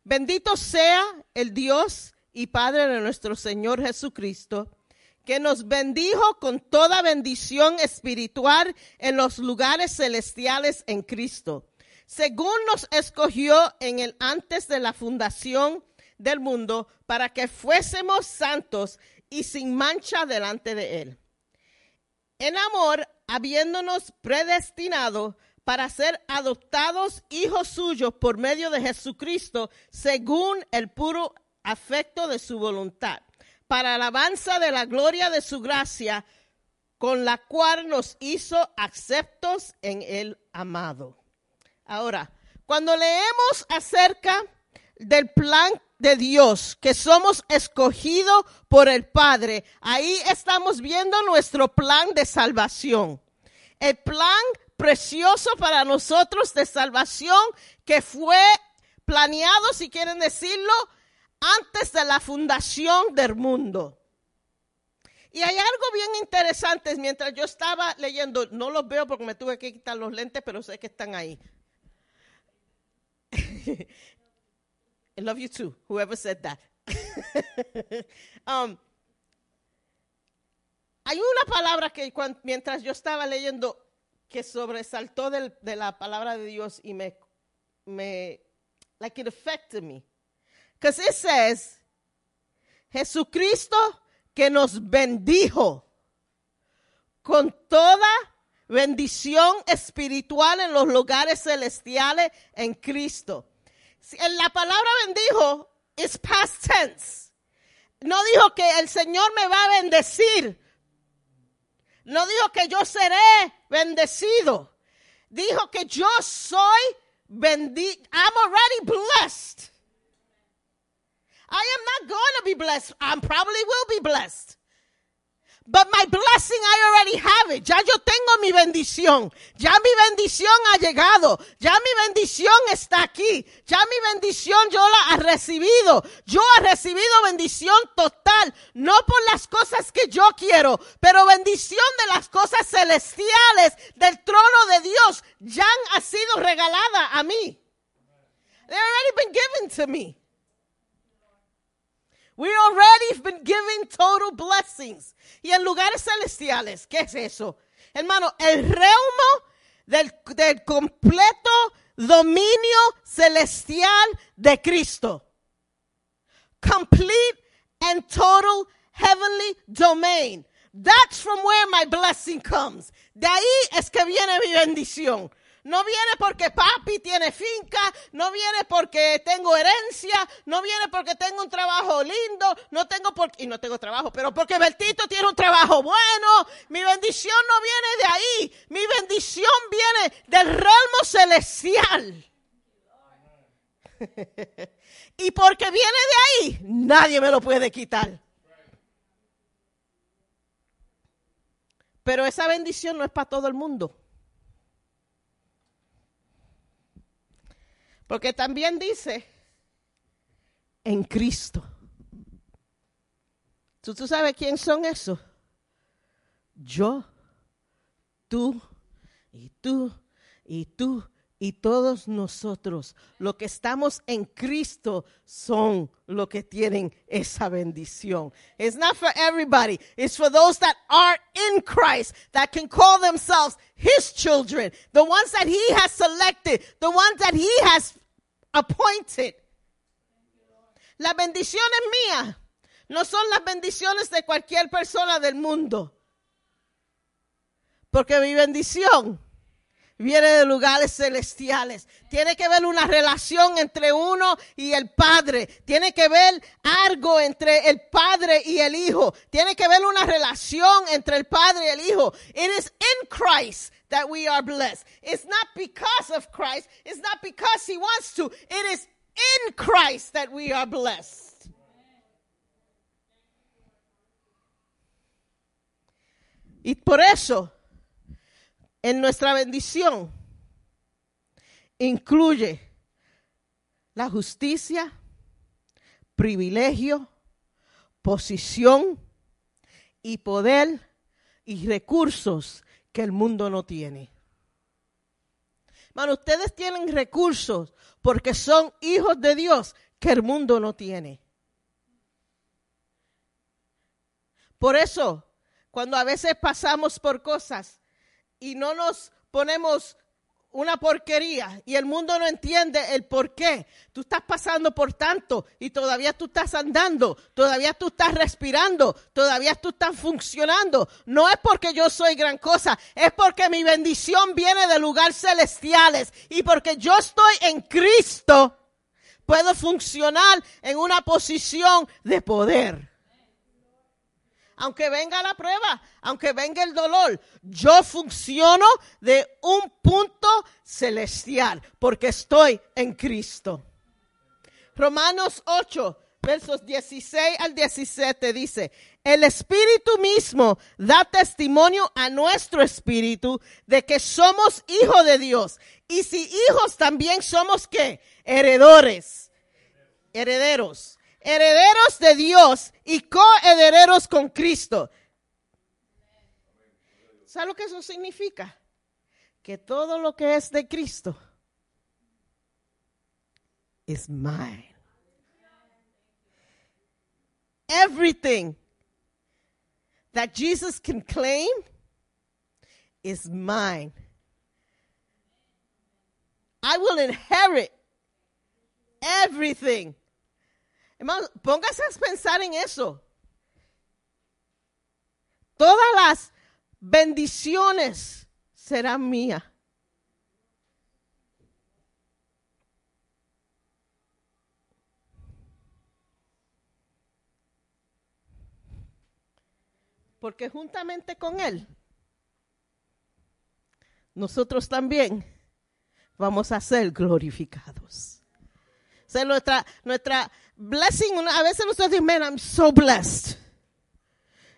Bendito sea el Dios y Padre de nuestro Señor Jesucristo, que nos bendijo con toda bendición espiritual en los lugares celestiales en Cristo, según nos escogió en el antes de la fundación del mundo, para que fuésemos santos y sin mancha delante de Él. En amor, habiéndonos predestinado para ser adoptados hijos suyos por medio de Jesucristo, según el puro afecto de su voluntad, para alabanza de la gloria de su gracia, con la cual nos hizo aceptos en el amado. Ahora, cuando leemos acerca del plan de Dios, que somos escogidos por el Padre, ahí estamos viendo nuestro plan de salvación. El plan precioso para nosotros de salvación que fue planeado, si quieren decirlo, antes de la fundación del mundo. Y hay algo bien interesante mientras yo estaba leyendo, no los veo porque me tuve que quitar los lentes, pero sé que están ahí. I love you too, whoever said that. um, hay una palabra que cuan- mientras yo estaba leyendo que sobresaltó de la palabra de Dios y me, me, like it affected me. Because it says, Jesucristo que nos bendijo con toda bendición espiritual en los lugares celestiales en Cristo. La palabra bendijo es past tense. No dijo que el Señor me va a bendecir. No dijo que yo seré bendecido. Dijo que yo soy bendito. I'm already blessed. I am not going to be blessed. I probably will be blessed. But my blessing, I already have it. Ya yo tengo mi bendición. Ya mi bendición ha llegado. Ya mi bendición está aquí. Ya mi bendición yo la he recibido. Yo he recibido bendición total. No por las cosas que yo quiero, pero bendición de las cosas celestiales del trono de Dios. Ya han sido regalada a mí. They already been given to me. We already been given total blessings. Y en lugares celestiales, ¿qué es eso? Hermano, el reumo del, del completo dominio celestial de Cristo. Complete and total heavenly domain. That's from where my blessing comes. De ahí es que viene mi bendición. No viene porque papi tiene finca, no viene porque tengo herencia, no viene porque tengo un trabajo lindo, no tengo por, y no tengo trabajo, pero porque Bertito tiene un trabajo bueno. Mi bendición no viene de ahí, mi bendición viene del realmo celestial. y porque viene de ahí, nadie me lo puede quitar. Pero esa bendición no es para todo el mundo. Porque también dice, en Cristo. ¿Tú, tú sabes quién son esos? Yo, tú, y tú, y tú, y todos nosotros, los que estamos en Cristo, son los que tienen esa bendición. It's not for everybody. It's for those that are in Christ, that can call themselves His children, the ones that He has selected, the ones that He has appointed. Las bendiciones mías no son las bendiciones de cualquier persona del mundo. Porque mi bendición viene de lugares celestiales. Tiene que ver una relación entre uno y el Padre. Tiene que ver algo entre el Padre y el Hijo. Tiene que ver una relación entre el Padre y el Hijo. It is in Christ that we are blessed. It's not because of Christ. It's not because He wants to. It is in Christ that we are blessed. Y por eso, en nuestra bendición, incluye la justicia, privilegio, posición y poder y recursos que el mundo no tiene. Hermano, ustedes tienen recursos porque son hijos de Dios que el mundo no tiene. Por eso, cuando a veces pasamos por cosas y no nos ponemos una porquería y el mundo no entiende el por qué. Tú estás pasando por tanto y todavía tú estás andando, todavía tú estás respirando, todavía tú estás funcionando. No es porque yo soy gran cosa, es porque mi bendición viene de lugares celestiales y porque yo estoy en Cristo, puedo funcionar en una posición de poder aunque venga la prueba, aunque venga el dolor, yo funciono de un punto celestial porque estoy en Cristo. Romanos 8, versos 16 al 17 dice, el Espíritu mismo da testimonio a nuestro Espíritu de que somos hijos de Dios. Y si hijos también somos qué? Heredores. Herederos herederos de Dios y coherederos con Cristo. ¿Sabe lo que eso significa? Que todo lo que es de Cristo es mine. Everything that Jesus can claim is mine. I will inherit everything Hermano, póngase a pensar en eso. Todas las bendiciones serán mías. Porque juntamente con Él, nosotros también vamos a ser glorificados. Nuestra, nuestra, blessing, a veces nosotros decimos, man, I'm so blessed.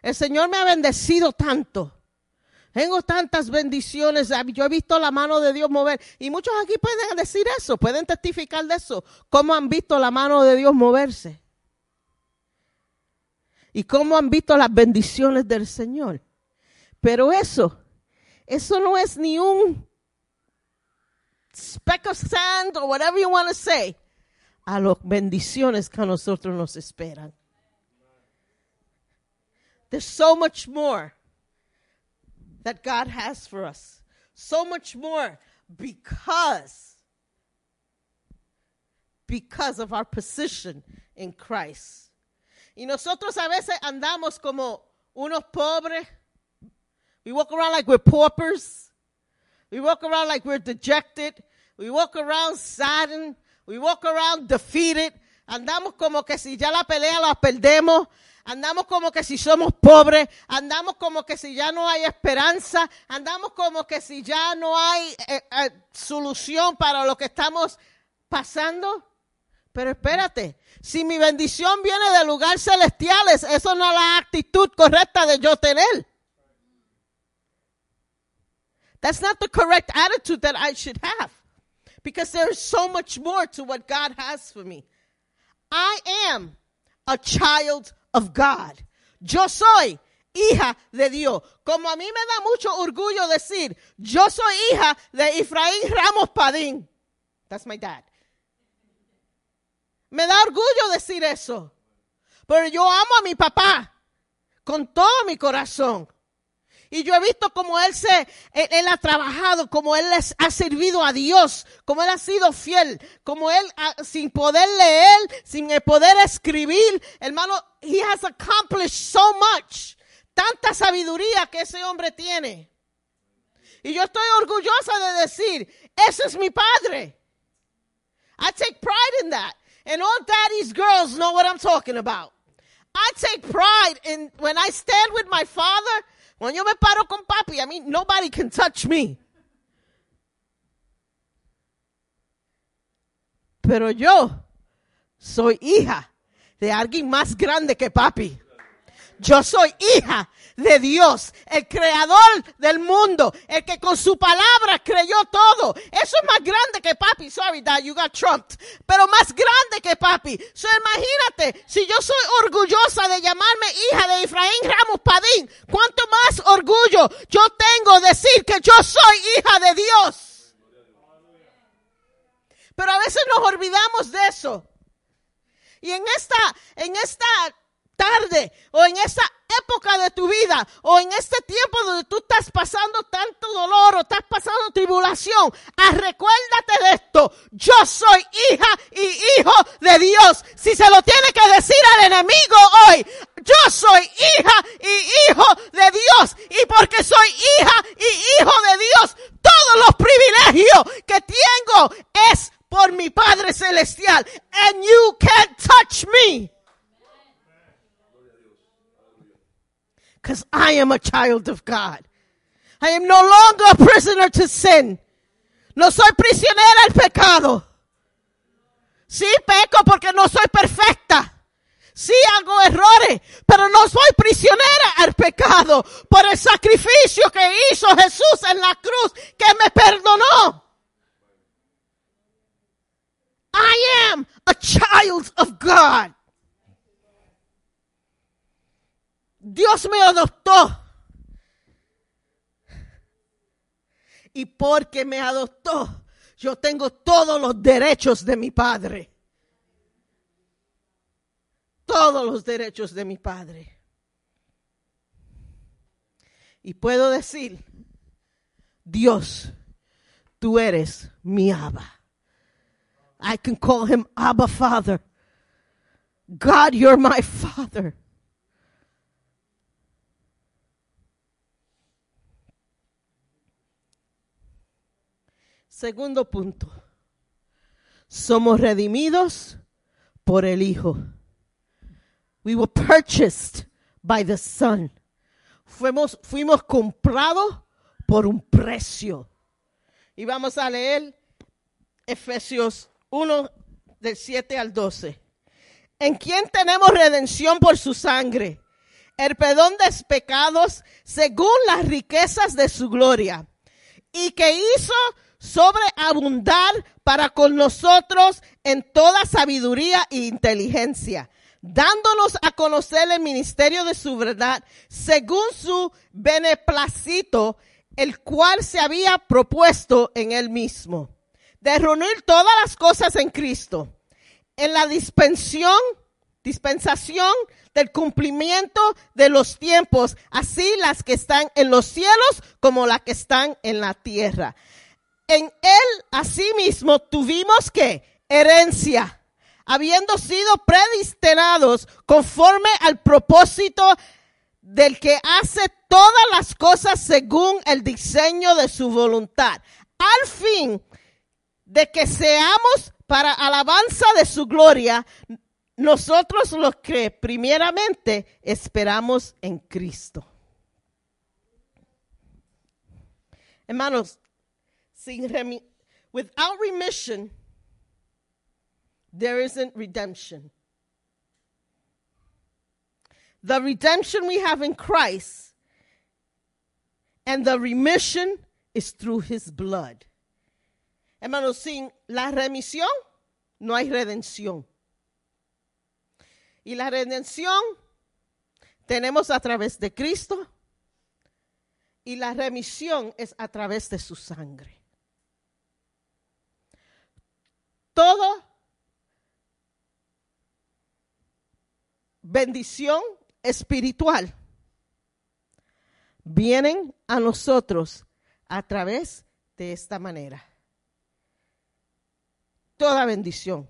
El Señor me ha bendecido tanto. Tengo tantas bendiciones. Yo he visto la mano de Dios mover. Y muchos aquí pueden decir eso, pueden testificar de eso. Cómo han visto la mano de Dios moverse. Y cómo han visto las bendiciones del Señor. Pero eso, eso no es ni un speck of sand or whatever you want to say a las bendiciones que a nosotros nos esperan. There's so much more that God has for us. So much more because because of our position in Christ. Y nosotros a veces andamos como unos pobres. We walk around like we're paupers. We walk around like we're dejected. We walk around saddened. We walk around defeated. Andamos como que si ya la pelea la perdemos. Andamos como que si somos pobres. Andamos como que si ya no hay esperanza. Andamos como que si ya no hay eh, eh, solución para lo que estamos pasando. Pero espérate, si mi bendición viene de lugares celestiales, eso no es la actitud correcta de yo tener. That's not the correct attitude that I should have. Because there is so much more to what God has for me. I am a child of God. Yo soy hija de Dios. Como a mí me da mucho orgullo decir, yo soy hija de Efraín Ramos Padín. That's my dad. Me da orgullo decir eso. Pero yo amo a mi papá con todo mi corazón. Y yo he visto cómo él se, él, ha trabajado, cómo él les ha servido a Dios, cómo él ha sido fiel, como él ah, sin poder leer, sin poder escribir, hermano, he has accomplished so much. Tanta sabiduría que ese hombre tiene. Y yo estoy orgullosa de decir, ese es mi padre. I take pride in that. And all daddy's girls know what I'm talking about. I take pride in when I stand with my father. When yo me paro con papi, I mean, nobody can touch me. Pero yo soy hija de alguien más grande que papi. Yo soy hija de Dios, el creador del mundo, el que con su palabra creyó todo. Eso es más grande que papi. Sorry, dad, you got trumped. Pero más grande que papi. So, imagínate, si yo soy orgullosa de llamarme hija de Efraín Ramos Padín, ¿cuánto más orgullo yo tengo decir que yo soy hija de Dios? Pero a veces nos olvidamos de eso. Y en esta, en esta tarde o en esta época de tu vida o en este tiempo donde tú estás pasando tanto dolor o estás pasando tribulación, ah, recuérdate de esto. Yo soy hija y hijo de Dios. Si se lo tiene que decir al enemigo hoy, yo soy hija y hijo de Dios. Y porque soy hija y hijo de Dios, todos los privilegios que tengo es por mi Padre Celestial. And you can't touch me. Because I am a child of God. I am no longer a prisoner to sin. No soy prisionera al pecado. Sí peco porque no soy perfecta. Sí hago errores, pero no soy prisionera al pecado por el sacrificio que hizo Jesús en la cruz que me perdonó. I am a child of God. Dios me adoptó. Y porque me adoptó, yo tengo todos los derechos de mi padre. Todos los derechos de mi padre. Y puedo decir, Dios, tú eres mi Abba. I can call him Abba Father. God, you're my Father. Segundo punto. Somos redimidos por el Hijo. We were purchased by the Son. Fuimos, fuimos comprados por un precio. Y vamos a leer Efesios 1 del 7 al 12. en quien tenemos redención por su sangre, el perdón de pecados según las riquezas de su gloria, y que hizo sobreabundar para con nosotros en toda sabiduría e inteligencia, dándonos a conocer el ministerio de su verdad, según su beneplácito, el cual se había propuesto en él mismo, de reunir todas las cosas en Cristo, en la dispensión, dispensación del cumplimiento de los tiempos, así las que están en los cielos como las que están en la tierra. En él asimismo tuvimos que herencia, habiendo sido predestinados conforme al propósito del que hace todas las cosas según el diseño de su voluntad, al fin de que seamos para alabanza de su gloria, nosotros los que primeramente esperamos en Cristo. Hermanos, sin remi- without remission, there isn't redemption. The redemption we have in Christ and the remission is through his blood. Hermanos, sin la remisión no hay redención. Y la redención tenemos a través de Cristo y la remisión es a través de su sangre. Todo bendición espiritual vienen a nosotros a través de esta manera. Toda bendición.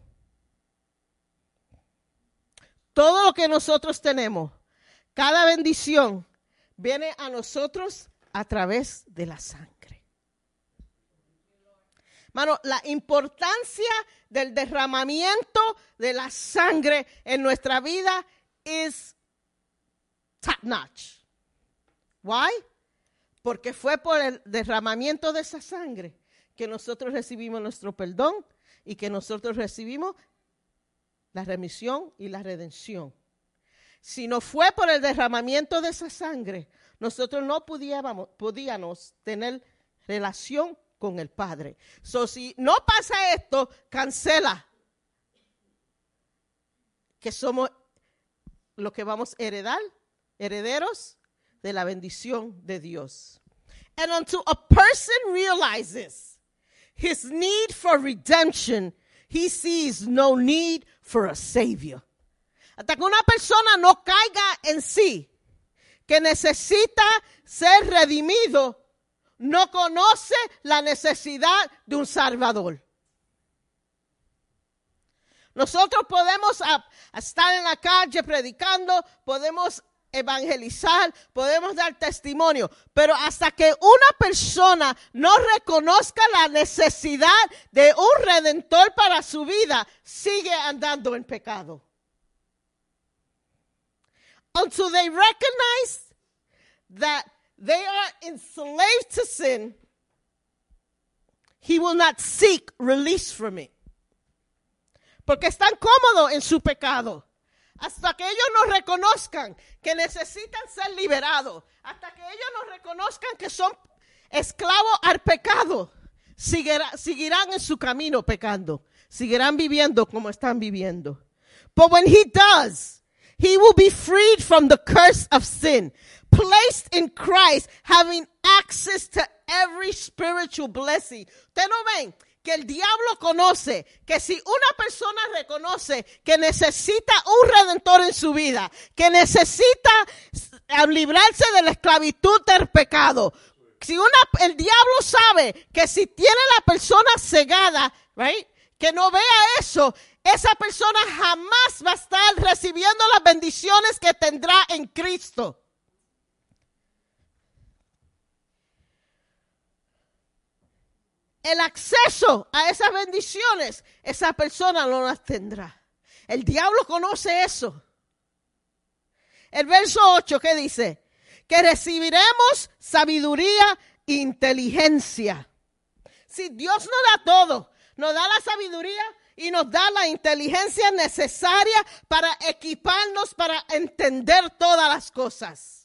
Todo lo que nosotros tenemos, cada bendición viene a nosotros a través de la sangre. Mano, la importancia del derramamiento de la sangre en nuestra vida es top notch. Why? Porque fue por el derramamiento de esa sangre que nosotros recibimos nuestro perdón y que nosotros recibimos la remisión y la redención. Si no fue por el derramamiento de esa sangre, nosotros no podíamos, podíamos tener relación el Padre. So, si no pasa esto, cancela que somos lo que vamos a heredar, herederos de la bendición de Dios. And until a person realizes his need for redemption, he sees no need for a savior. Hasta que una persona no caiga en sí, que necesita ser redimido, no conoce la necesidad de un salvador. Nosotros podemos estar en la calle predicando, podemos evangelizar, podemos dar testimonio, pero hasta que una persona no reconozca la necesidad de un redentor para su vida, sigue andando en pecado. Until they recognize that they are enslaved to sin, he will not seek release from it. Porque están cómodos en su pecado. Hasta que ellos no reconozcan que necesitan ser liberados, hasta que ellos no reconozcan que son esclavos al pecado, seguirá- seguirán en su camino pecando, seguirán viviendo como están viviendo. But when he does, he will be freed from the curse of sin, placed in Christ, having access to every spiritual blessing. Ustedes no ven que el diablo conoce que si una persona reconoce que necesita un redentor en su vida, que necesita librarse de la esclavitud del pecado, si una, el diablo sabe que si tiene la persona cegada, right, que no vea eso, esa persona jamás va a estar recibiendo las bendiciones que tendrá en Cristo. El acceso a esas bendiciones, esa persona no las tendrá. El diablo conoce eso. El verso 8 que dice, que recibiremos sabiduría e inteligencia. Si Dios nos da todo, nos da la sabiduría y nos da la inteligencia necesaria para equiparnos para entender todas las cosas.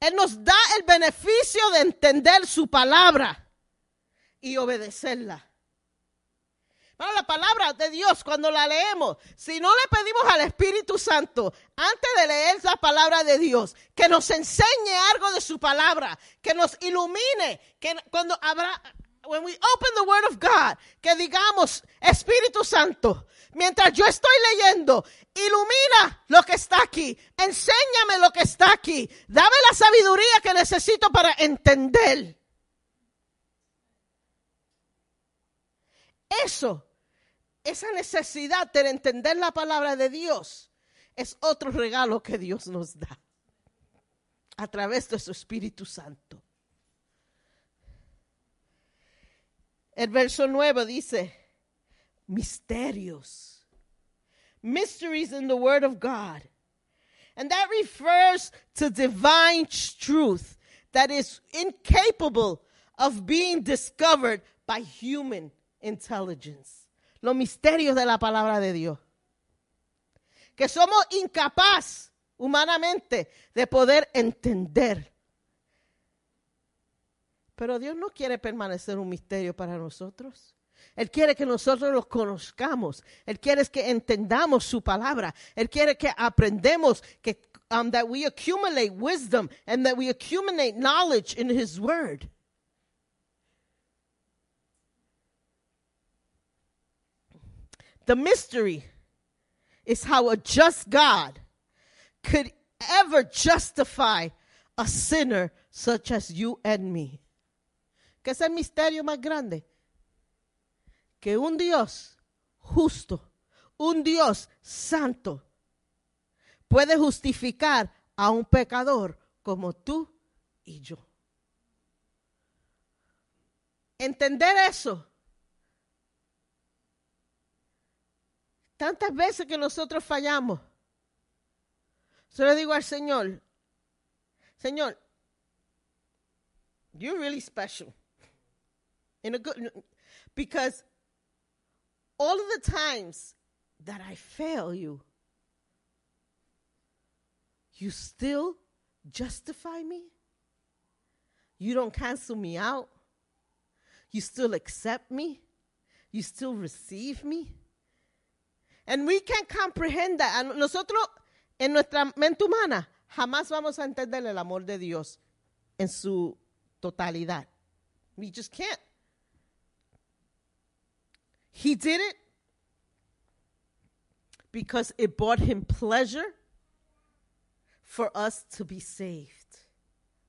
Él nos da el beneficio de entender su palabra y obedecerla. Bueno, la palabra de Dios, cuando la leemos, si no le pedimos al Espíritu Santo, antes de leer la palabra de Dios, que nos enseñe algo de su palabra, que nos ilumine, que cuando habrá, when we open the Word of God, que digamos, Espíritu Santo, mientras yo estoy leyendo, ilumina lo que está aquí, enséñame lo que está aquí, dame la sabiduría que necesito para entender. Eso esa necesidad de entender la palabra de Dios es otro regalo que Dios nos da a través de su Espíritu Santo. El verso 9 dice, misterios. Mysteries in the Word of God. And that refers to divine truth that is incapable of being discovered by human intelligence los misterios de la palabra de Dios. Que somos incapaz humanamente de poder entender. Pero Dios no quiere permanecer un misterio para nosotros. Él quiere que nosotros los conozcamos. Él quiere que entendamos su palabra. Él quiere que aprendemos que um, that we accumulate wisdom and that we accumulate knowledge in his word. The mystery is how a just God could ever justify a sinner such as you and me. ¿Qué es el misterio más grande? Que un Dios justo, un Dios santo, puede justificar a un pecador como tú y yo. Entender eso Tantas veces que nosotros fallamos. Yo le digo al Señor, Señor, you're really special. In a good, because all of the times that I fail you, you still justify me. You don't cancel me out. You still accept me. You still receive me. And we can't comprehend that. Nosotros, en nuestra mente humana, jamás vamos a entender el amor de Dios en su totalidad. We just can't. He did it because it brought him pleasure for us to be saved.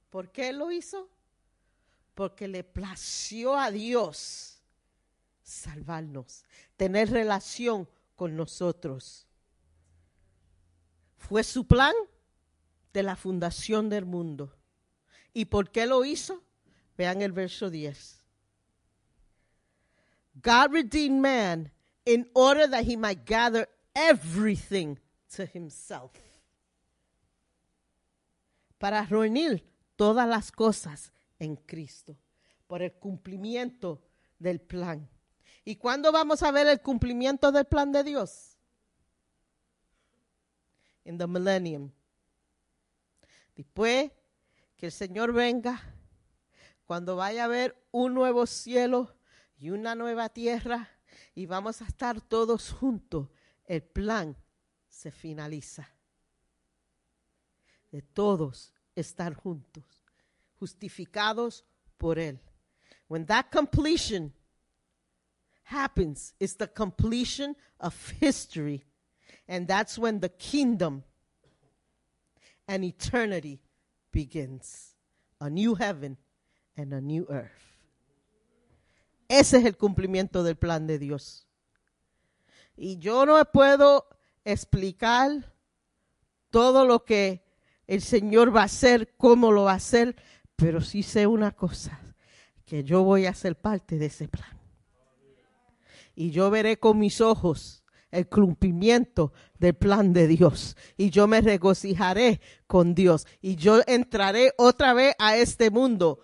¿Por qué lo hizo? Porque le plació a Dios salvarnos, tener relación con nosotros. Fue su plan de la fundación del mundo. ¿Y por qué lo hizo? Vean el verso 10. God redeemed man in order that he might gather everything to himself. Para reunir todas las cosas en Cristo, por el cumplimiento del plan. ¿Y cuándo vamos a ver el cumplimiento del plan de Dios? En the millennium. Después que el Señor venga, cuando vaya a haber un nuevo cielo y una nueva tierra y vamos a estar todos juntos, el plan se finaliza. De todos estar juntos, justificados por Él. When that completion happens is the completion of history. And that's when the kingdom and eternity begins. A new heaven and a new earth. Ese es el cumplimiento del plan de Dios. Y yo no puedo explicar todo lo que el Señor va a hacer, cómo lo va a hacer, pero sí sé una cosa, que yo voy a ser parte de ese plan y yo veré con mis ojos el cumplimiento del plan de Dios. Y yo me regocijaré con Dios. Y yo entraré otra vez a este mundo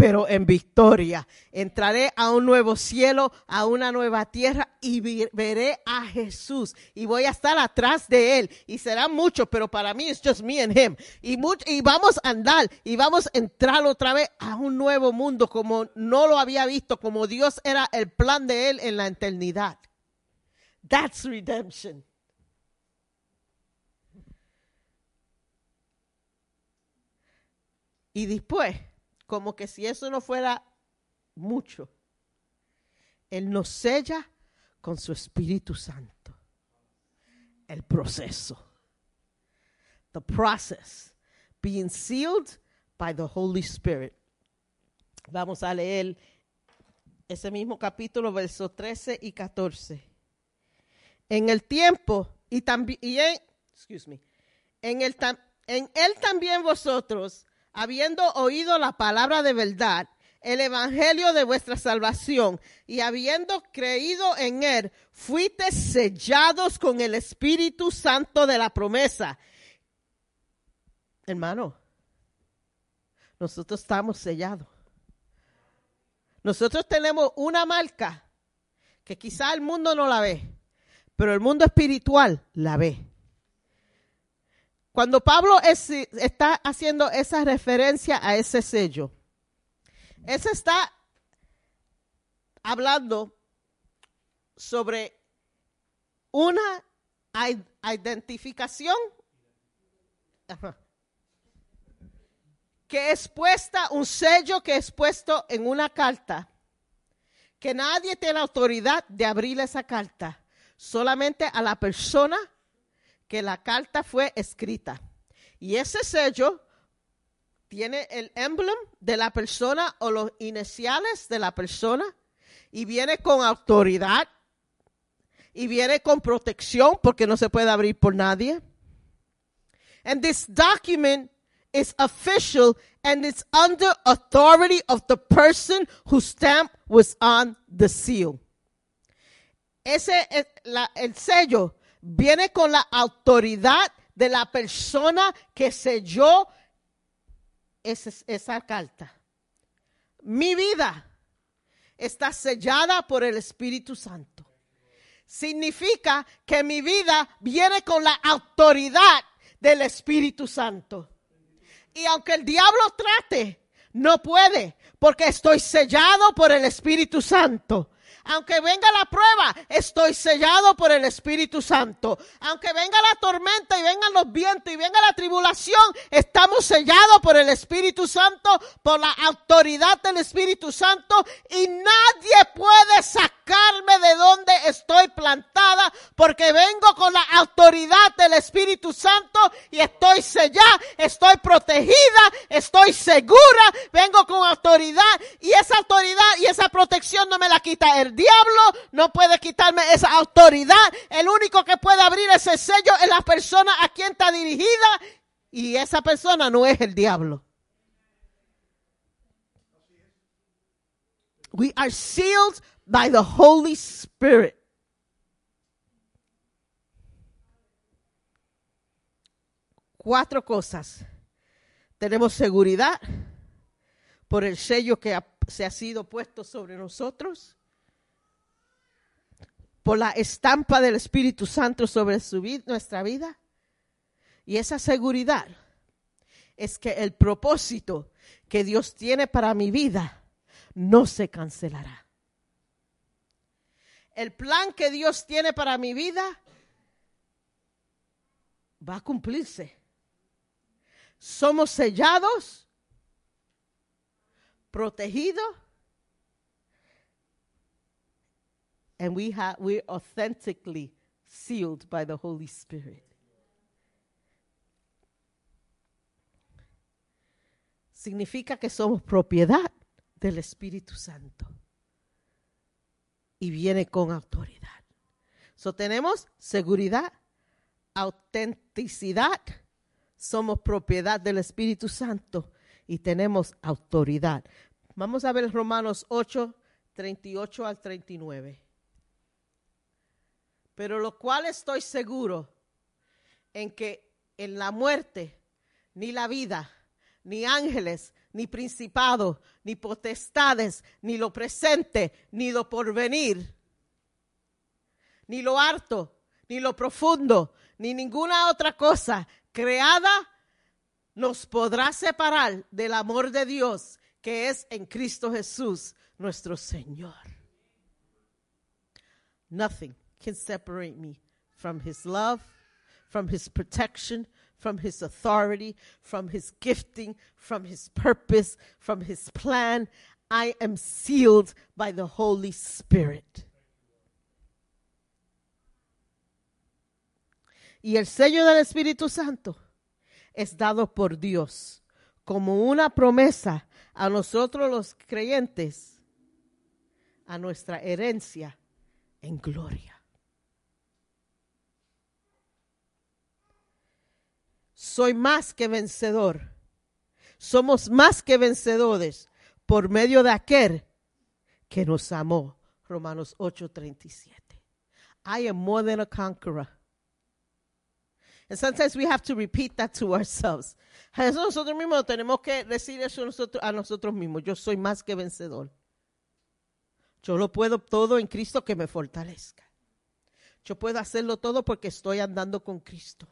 pero en victoria. Entraré a un nuevo cielo, a una nueva tierra y veré a Jesús. Y voy a estar atrás de él. Y serán muchos, pero para mí es just me and him. Y, much- y vamos a andar y vamos a entrar otra vez a un nuevo mundo como no lo había visto, como Dios era el plan de él en la eternidad. That's redemption. Y después, como que si eso no fuera mucho, Él nos sella con su Espíritu Santo. El proceso. The process. Being sealed by the Holy Spirit. Vamos a leer ese mismo capítulo, versos 13 y 14. En el tiempo y también, excuse me, en, el en él también vosotros, habiendo oído la palabra de verdad, el evangelio de vuestra salvación, y habiendo creído en él, fuiste sellados con el Espíritu Santo de la promesa. Hermano, nosotros estamos sellados. Nosotros tenemos una marca que quizá el mundo no la ve, pero el mundo espiritual la ve. Cuando Pablo es- está haciendo esa referencia a ese sello, él se está hablando sobre una identificación que es puesta, un sello que es puesto en una carta, que nadie tiene autoridad de abrir esa carta, solamente a la persona que la carta fue escrita. Y ese sello tiene el emblem de la persona o los iniciales de la persona y viene con autoridad y viene con protección porque no se puede abrir por nadie. And this document is official and it's under authority of the person whose stamp was on the seal. Ese es el sello viene con la autoridad de la persona que selló ese- esa carta. Mi vida está sellada por el Espíritu Santo. Significa que mi vida viene con la autoridad del Espíritu Santo. Y aunque el diablo trate, no puede, porque estoy sellado por el Espíritu Santo. Aunque venga la prueba, estoy sellado por el Espíritu Santo. Aunque venga la tormenta y vengan los vientos y venga la tribulación, estamos sellados por el Espíritu Santo, por la autoridad del Espíritu Santo y nadie puede sacarme de donde estoy plantada porque vengo con la autoridad del Espíritu Santo y estoy sellada, estoy protegida, estoy segura, vengo con autoridad y esa autoridad y esa protección no me la quita el diablo, no puede quitarme esa autoridad. El único que puede abrir ese sello es la persona a quien está dirigida y esa persona no es el diablo. We are sealed by the Holy Spirit. Cuatro cosas. Tenemos seguridad por el sello que ha- se ha sido puesto sobre nosotros, por la estampa del Espíritu Santo sobre su nuestra vida. Y esa seguridad es que el propósito que Dios tiene para mi vida no se cancelará. El plan que Dios tiene para mi vida va a cumplirse. Somos sellados, protegidos, and we have we're authentically sealed by the Holy Spirit. Significa que somos propiedad del Espíritu Santo y viene con autoridad. So tenemos seguridad, autenticidad, somos propiedad del Espíritu Santo y tenemos autoridad. Vamos a ver Romanos 8, 38 al 39. Pero lo cual estoy seguro en que en la muerte, ni la vida, ni ángeles, ni principado, ni potestades, ni lo presente, ni lo porvenir, ni lo harto, ni lo profundo, ni ninguna otra cosa creada nos podrá separar del amor de Dios que es en Cristo Jesús, nuestro Señor. Nothing can separate me from his love, from his protection, from his authority, from his gifting, from his purpose, from his plan. I am sealed by the Holy Spirit. Y el sello del Espíritu Santo es dado por Dios como una promesa a nosotros los creyentes, a nuestra herencia en gloria. Soy más que vencedor. Somos más que vencedores por medio de aquel que nos amó. Romanos 8:37. I am more than a conqueror. And sometimes we have to repeat that to ourselves. Eso nosotros mismos tenemos que decir eso a nosotros mismos. Yo soy más que vencedor. Yo lo puedo todo en Cristo que me fortalezca. Yo puedo hacerlo todo porque estoy andando con Cristo.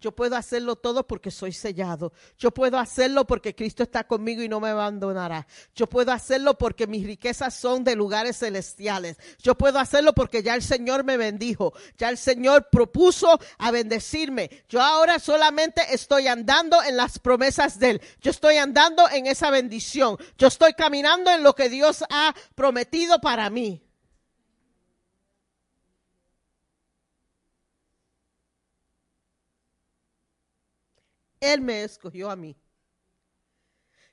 Yo puedo hacerlo todo porque soy sellado. Yo puedo hacerlo porque Cristo está conmigo y no me abandonará. Yo puedo hacerlo porque mis riquezas son de lugares celestiales. Yo puedo hacerlo porque ya el Señor me bendijo. Ya el Señor propuso a bendecirme. Yo ahora solamente estoy andando en las promesas de Él. Yo estoy andando en esa bendición. Yo estoy caminando en lo que Dios ha prometido para mí. Él me escogió a mí.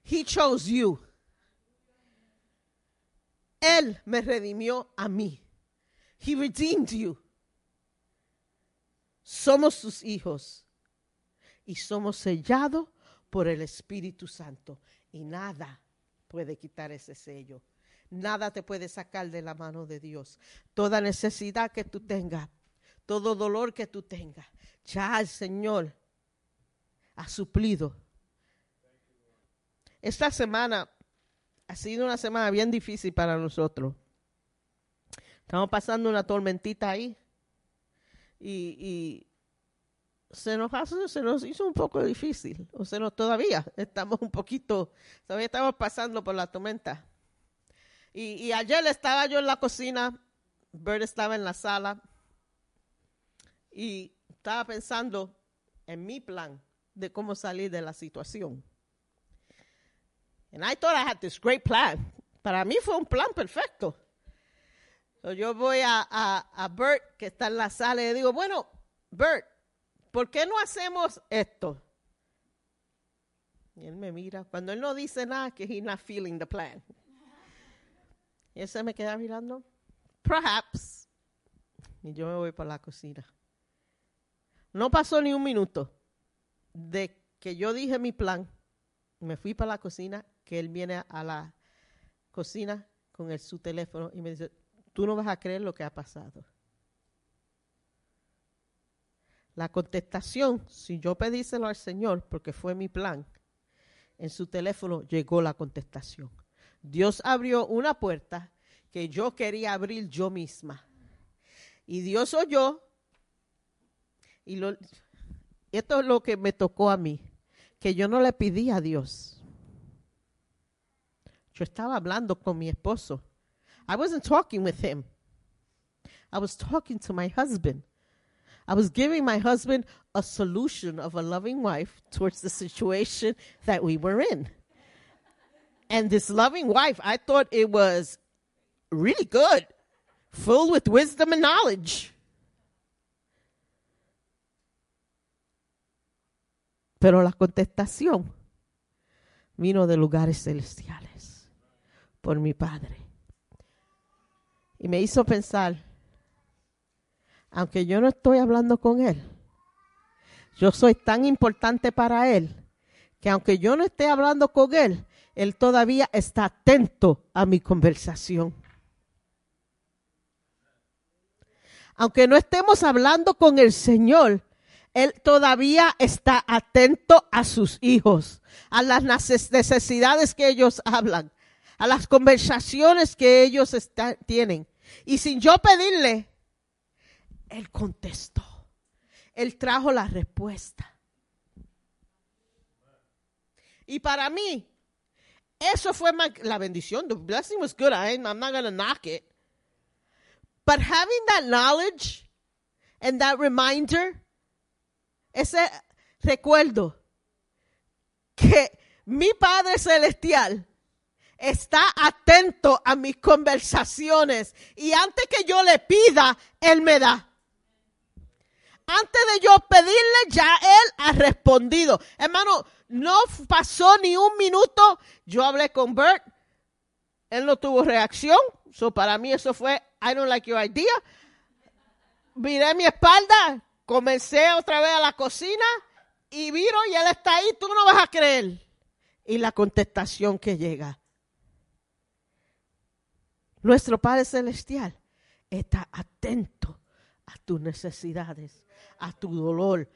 He chose you. Él me redimió a mí. He redeemed you. Somos sus hijos y somos sellados por el Espíritu Santo y nada puede quitar ese sello. Nada te puede sacar de la mano de Dios. Toda necesidad que tú tengas, todo dolor que tú tengas, ya el Señor ha suplido. Esta semana ha sido una semana bien difícil para nosotros. Estamos pasando una tormentita ahí y, se, nos hace- se nos hizo un poco difícil. O sea, no, todavía estamos un poquito, todavía estamos pasando por la tormenta. Y, y ayer estaba yo en la cocina, Bert estaba en la sala y estaba pensando en mi plan de cómo salir de la situación. And I thought I had this great plan. Para mí fue un plan perfecto. So yo voy a, a, a Bert, que está en la sala, y digo, bueno, Bert, ¿por qué no hacemos esto? Y él me mira. Cuando él no dice nada, que he's not feeling the plan. Y él me queda mirando. Perhaps. Y yo me voy para la cocina. No pasó ni un minuto de que yo dije mi plan, me fui para la cocina, que él viene a la cocina con su teléfono y me dice, tú no vas a creer lo que ha pasado. La contestación, si yo pedíselo al Señor, porque fue mi plan, en su teléfono llegó la contestación. Dios abrió una puerta que yo quería abrir yo misma. Y Dios oyó y lo, esto es lo que me tocó a mí, que yo no le pedí a Dios. Yo estaba hablando con mi esposo. I wasn't talking with him. I was talking to my husband. I was giving my husband a solution of a loving wife towards the situation that we were in. And this loving wife, I thought it was really good, full with wisdom and knowledge. Pero la contestación vino de lugares celestiales por mi Padre. Y me hizo pensar, aunque yo no estoy hablando con Él, yo soy tan importante para Él que aunque yo no esté hablando con Él, Él todavía está atento a mi conversación. Aunque no estemos hablando con el Señor, Él todavía está atento a sus hijos, a las neces- necesidades que ellos hablan, a las conversaciones que ellos está- tienen. Y sin yo pedirle, Él contestó. Él trajo la respuesta. Y para mí, eso fue la bendición. The blessing was good. I, I'm not going to knock it. But having that knowledge and that reminder, ese recuerdo que mi Padre Celestial está atento a mis conversaciones y antes que yo le pida, Él me da. Antes de yo pedirle, ya Él ha respondido. Hermano, no pasó ni un minuto. Yo hablé con Bert. Él no tuvo reacción. So para mí eso fue, I don't like your idea. Miré mi espalda. Comencé otra vez a la cocina. Y viro y él está ahí. Tú no vas a creer. Y la contestación que llega. Nuestro Padre Celestial está atento a tus necesidades, a tu dolor,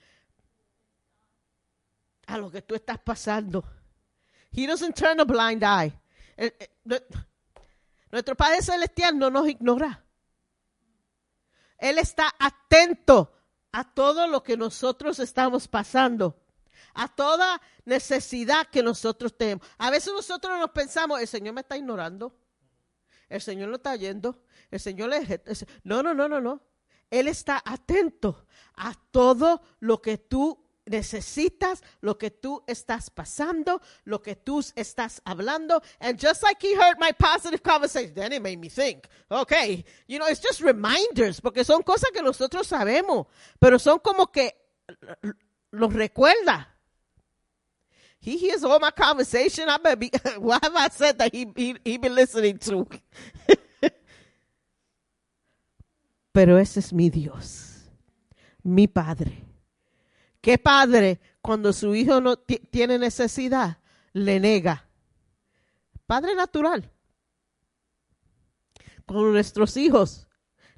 a lo que tú estás pasando. He doesn't turn a blind eye. Eh, eh, nue- Nuestro Padre Celestial no nos ignora. Él está atento a todo lo que nosotros estamos pasando, a toda necesidad que nosotros tenemos. A veces nosotros nos pensamos, el Señor me está ignorando. El Señor no está yendo. El Señor le... No, no, no, no, no. Él está atento a todo lo que tú necesitas, lo que tú estás pasando, lo que tú estás hablando. And just like he heard my positive conversation, then it made me think, okay, you know, it's just reminders, porque son cosas que nosotros sabemos, pero son como que los recuerda. He hears all my conversation. I be, what have I said that he, he, he been listening to? Pero ese es mi Dios, mi Padre. ¿Qué padre cuando su hijo no ti- tiene necesidad le nega? Padre natural. Cuando nuestros hijos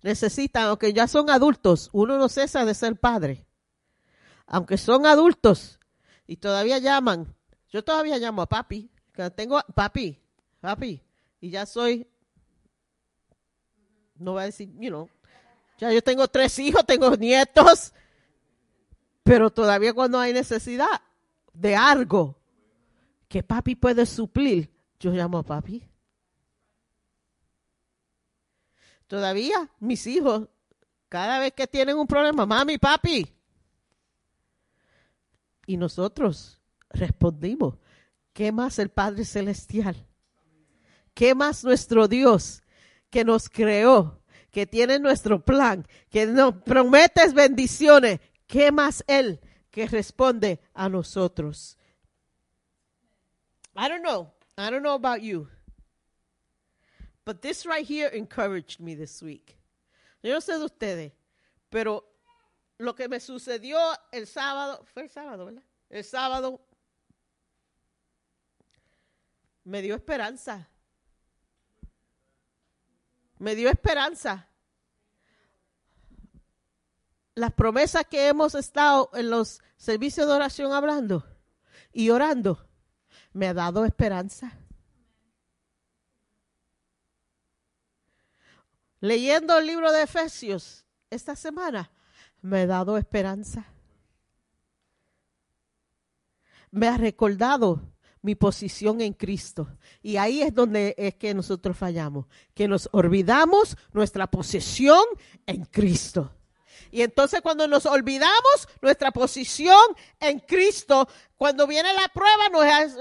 necesitan, aunque ya son adultos, uno no cesa de ser padre. Aunque son adultos y todavía llaman, yo todavía llamo a papi, que tengo a- papi, papi, y ya soy, no voy a decir, you know, ya yo tengo tres hijos, tengo nietos, pero todavía cuando hay necesidad de algo que papi puede suplir, yo llamo a papi. Todavía mis hijos, cada vez que tienen un problema, mami, papi. Y nosotros respondimos, ¿qué más el Padre Celestial? ¿Qué más nuestro Dios que nos creó, que tiene nuestro plan, que nos promete bendiciones? ¿Qué más Él que responde a nosotros? I don't know. I don't know about you. But this right here encouraged me this week. Yo no sé de ustedes, pero lo que me sucedió el sábado, fue el sábado, ¿verdad? El sábado me dio esperanza. Me dio esperanza. Las promesas que hemos estado en los servicios de oración hablando y orando, me ha dado esperanza. Leyendo el libro de Efesios esta semana, me ha dado esperanza. Me ha recordado mi posición en Cristo. Y ahí es donde es que nosotros fallamos, que nos olvidamos nuestra posición en Cristo. Y entonces cuando nos olvidamos nuestra posición en Cristo, cuando viene la prueba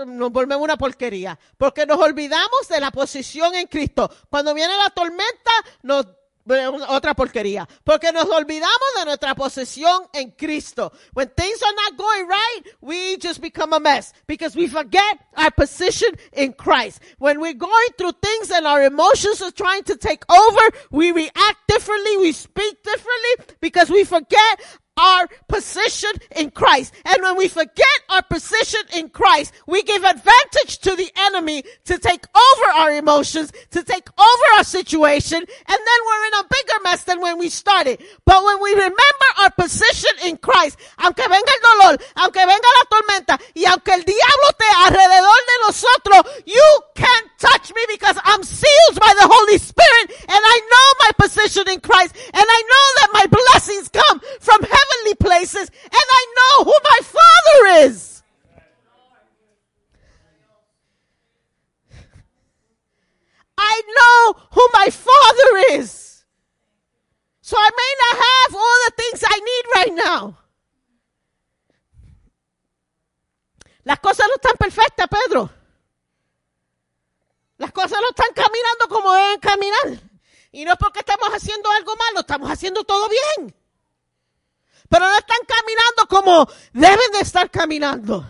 nos, volvemos una porquería, porque nos olvidamos de la posición en Cristo. Cuando viene la tormenta nos otra porquería, porque nos olvidamos de nuestra posición en Cristo. When things are not going right, we just become a mess because we forget our position in Christ. When we're going through things and our emotions are trying to take over, we react differently, we speak differently because we forget our position in Christ. And when we forget our position in Christ, we give advantage to the enemy to take over our emotions, to take over our situation, and then we're in a bigger mess than when we started. But when we remember our position in Christ, aunque venga el dolor, aunque venga la tormenta, y aunque el diablo esté alrededor de nosotros, you can't touch me because I'm sealed by the Holy Spirit and I know my position in Christ and I know that my blessings come from places and I know who my Father is. I know who my Father is. So I may not have all the things I need right now. Las cosas no están perfectas, Pedro. Las cosas no están caminando como deben caminar. Y no es porque estamos haciendo algo malo, estamos haciendo todo bien. Pero no están caminando como deben de estar caminando.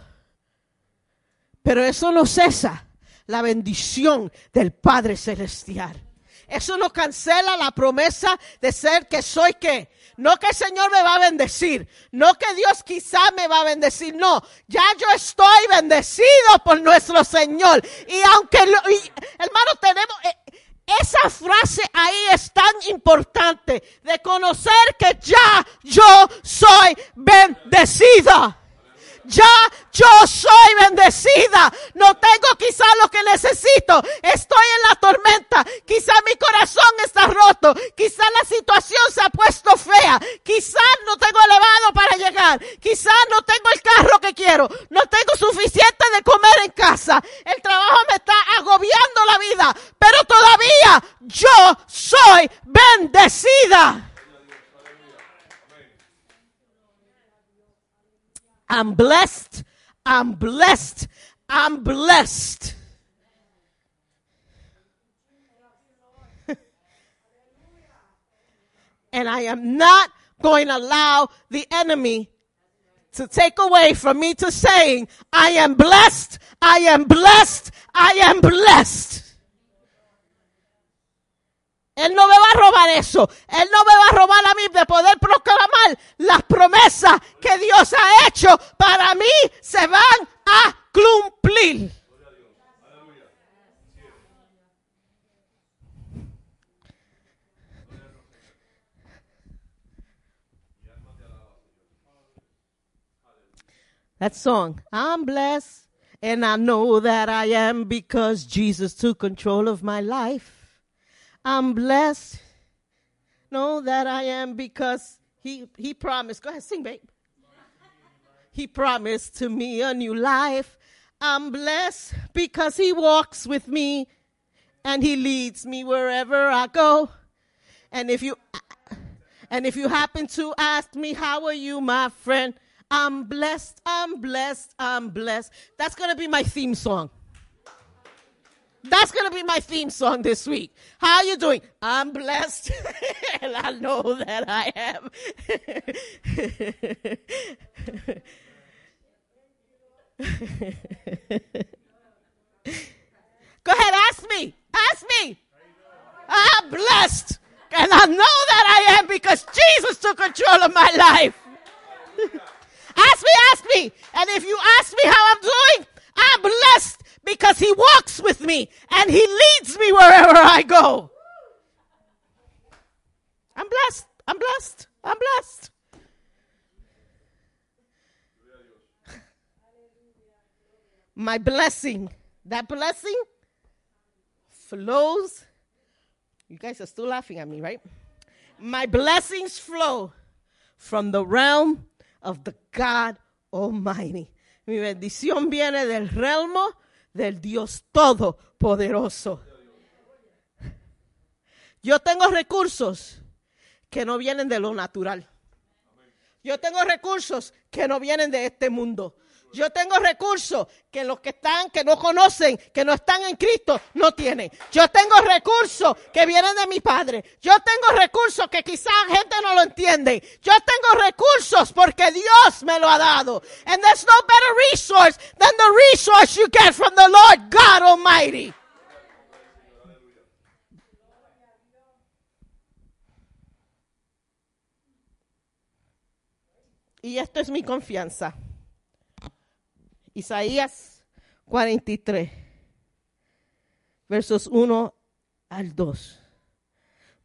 Pero eso no cesa la bendición del Padre Celestial. Eso no cancela la promesa de ser que soy que. No que el Señor me va a bendecir. No que Dios quizá me va a bendecir. No, ya yo estoy bendecido por nuestro Señor. Y aunque, lo- y, hermano, tenemos... esa frase ahí es tan importante de conocer que ya yo soy bendecida. Ya yo soy bendecida. No tengo quizá lo que necesito. Estoy en la tormenta. Quizá mi corazón está roto. Quizá la situación se ha puesto fea. Quizá no tengo elevado para llegar. Quizá no tengo el carro que quiero. No tengo suficiente de comer en casa. El trabajo me está agobiando la vida. Pero todavía yo soy bendecida. I'm blessed. I'm blessed. I'm blessed. and I am not going to allow the enemy to take away from me to saying, I am blessed. I am blessed. I am blessed. Él no me va a robar eso. Él no me va a robar a mí de poder proclamar las promesas que Dios ha hecho para mí se van a cumplir. That song, I'm blessed and I know that I am because Jesus took control of my life. I'm blessed. Know that I am because he he promised. Go ahead, sing, babe. He promised to me a new life. I'm blessed because he walks with me and he leads me wherever I go. And if you and if you happen to ask me, how are you, my friend? I'm blessed, I'm blessed, I'm blessed. That's gonna be my theme song. That's gonna be my theme song this week. How are you doing? I'm blessed, and I know that I am. that blessing flows. You guys are still laughing at me, right? My blessings flow from the realm of the God Almighty. Mi bendición viene del realmo del Dios Todopoderoso. Yo tengo recursos que no vienen de lo natural. Yo tengo recursos que no vienen de este mundo. Yo tengo recursos que los que están, que no conocen, que no están en Cristo, no tienen. Yo tengo recursos que vienen de mi Padre. Yo tengo recursos que quizás gente no lo entiende. Yo tengo recursos porque Dios me lo ha dado. And there's no better resource than the resource you get from the Lord God Almighty. Y esto es mi confianza. Isaías 43, versos 1 al 2.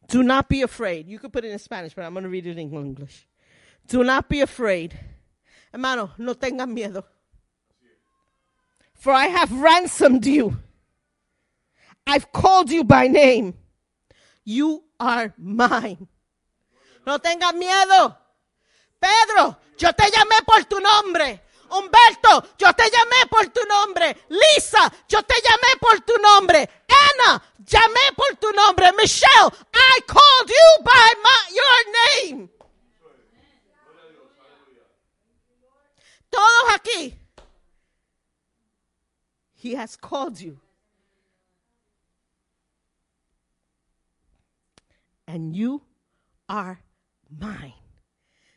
Do not be afraid. You could put it in Spanish, but I'm going to read it in English. Do not be afraid. Hermano, no tengan miedo. For I have ransomed you. I've called you by name. You are mine. No tengan miedo. Pedro, yo te llamé por tu nombre. Humberto, yo te llamé por tu nombre. Lisa, yo te llamé por tu nombre. Anna, llamé por tu nombre. Michelle, I called you by my, your name. Todos aquí. He has called you. And you are mine.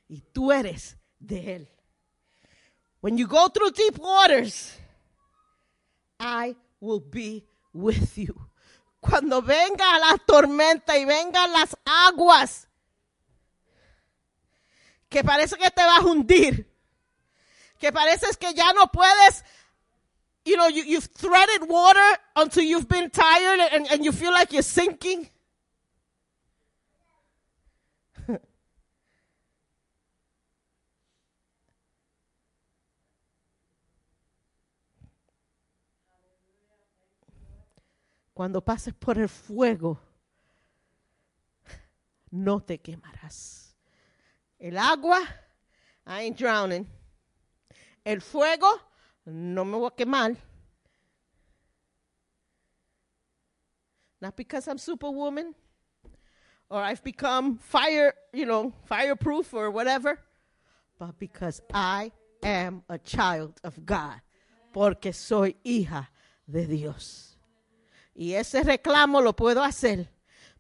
Y tú eres de él. When you go through deep waters, I will be with you. Cuando venga la tormenta y vengan las aguas, que parece que te vas a hundir, que parece que ya no puedes, you know, you, you've threaded water until you've been tired and, and you feel like you're sinking. Cuando pases por el fuego, no te quemarás. El agua, I ain't drowning. El fuego, no me voy a quemar. Not because I'm superwoman or I've become fire, you know, fireproof or whatever, but because I am a child of God. Porque soy hija de Dios. Y ese reclamo lo puedo hacer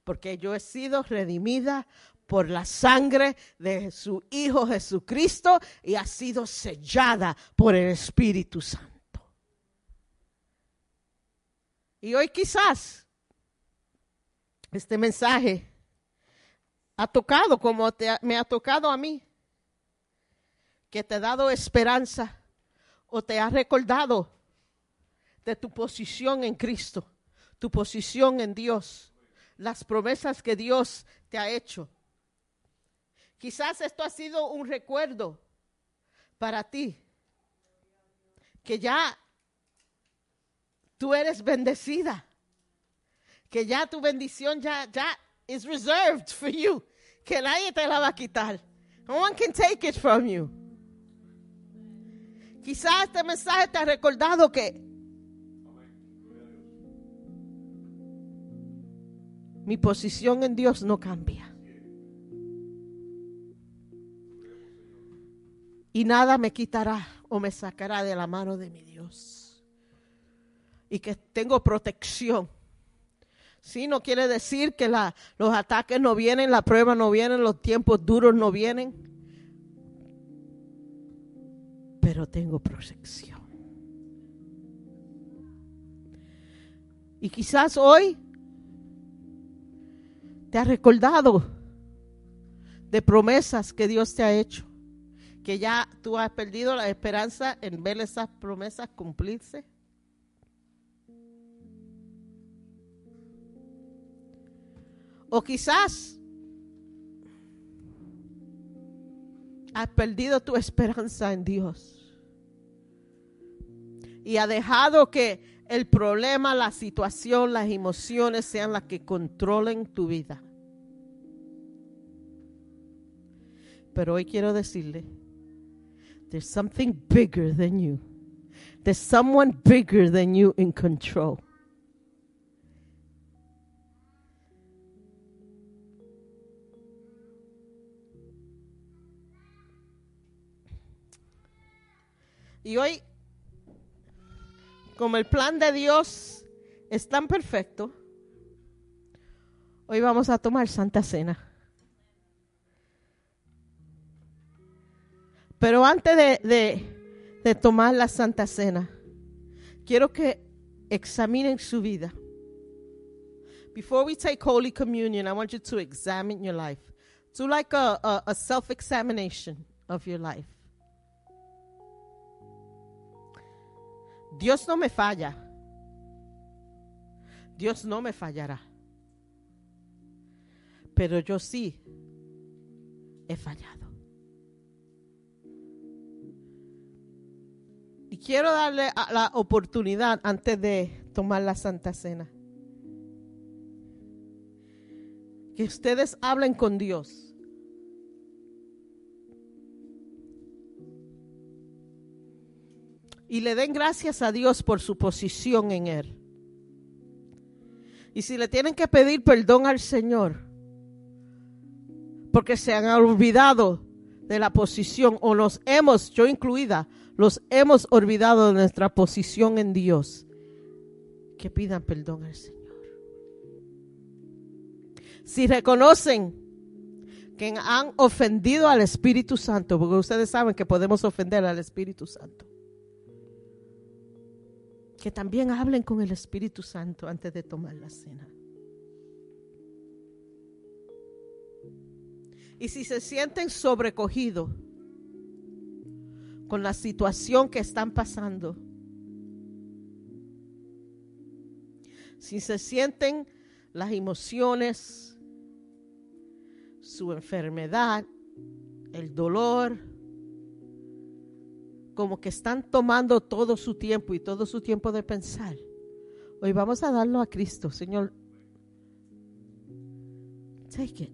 porque yo he sido redimida por la sangre de su Hijo Jesucristo y ha sido sellada por el Espíritu Santo. Y hoy quizás este mensaje ha tocado como te me ha tocado a mí, que te ha dado esperanza o te ha recordado de tu posición en Cristo, tu posición en Dios, las promesas que Dios te ha hecho. Quizás esto ha sido un recuerdo para ti, que ya tú eres bendecida, que ya tu bendición ya, ya is reserved for you, que nadie te la va a quitar. No one can take it from you. Quizás este mensaje te ha recordado que mi posición en Dios no cambia. Y nada me quitará o me sacará de la mano de mi Dios. Y que tengo protección. Sí, no quiere decir que la- los ataques no vienen, la prueba no vienen, los tiempos duros no vienen. Pero tengo protección. Y quizás hoy te has recordado de promesas que Dios te ha hecho, que ya tú has perdido la esperanza en ver esas promesas cumplirse. O quizás has perdido tu esperanza en Dios y ha dejado que el problema, la situación, las emociones sean las que controlen tu vida. Pero hoy quiero decirle, there's something bigger than you. There's someone bigger than you in control. Y hoy como el plan de Dios es tan perfecto, hoy vamos a tomar Santa Cena. Pero antes de, de- tomar la Santa Cena, quiero que examinen su vida. Before we take Holy Communion, I want you to examine your life. Do like a, a, a self examination of your life. Dios no me falla. Dios no me fallará. Pero yo sí he fallado. Y quiero darle la oportunidad antes de tomar la Santa Cena. Que ustedes hablen con Dios. Y le den gracias a Dios por su posición en Él. Y si le tienen que pedir perdón al Señor, porque se han olvidado de la posición, o nos hemos, yo incluida, los hemos olvidado de nuestra posición en Dios, que pidan perdón al Señor. Si reconocen que han ofendido al Espíritu Santo, porque ustedes saben que podemos ofender al Espíritu Santo, que también hablen con el Espíritu Santo antes de tomar la cena. Y si se sienten sobrecogidos con la situación que están pasando, si se sienten las emociones, su enfermedad, el dolor, como que están tomando todo su tiempo y todo su tiempo de pensar. Hoy vamos a darlo a Cristo, Señor. Take it.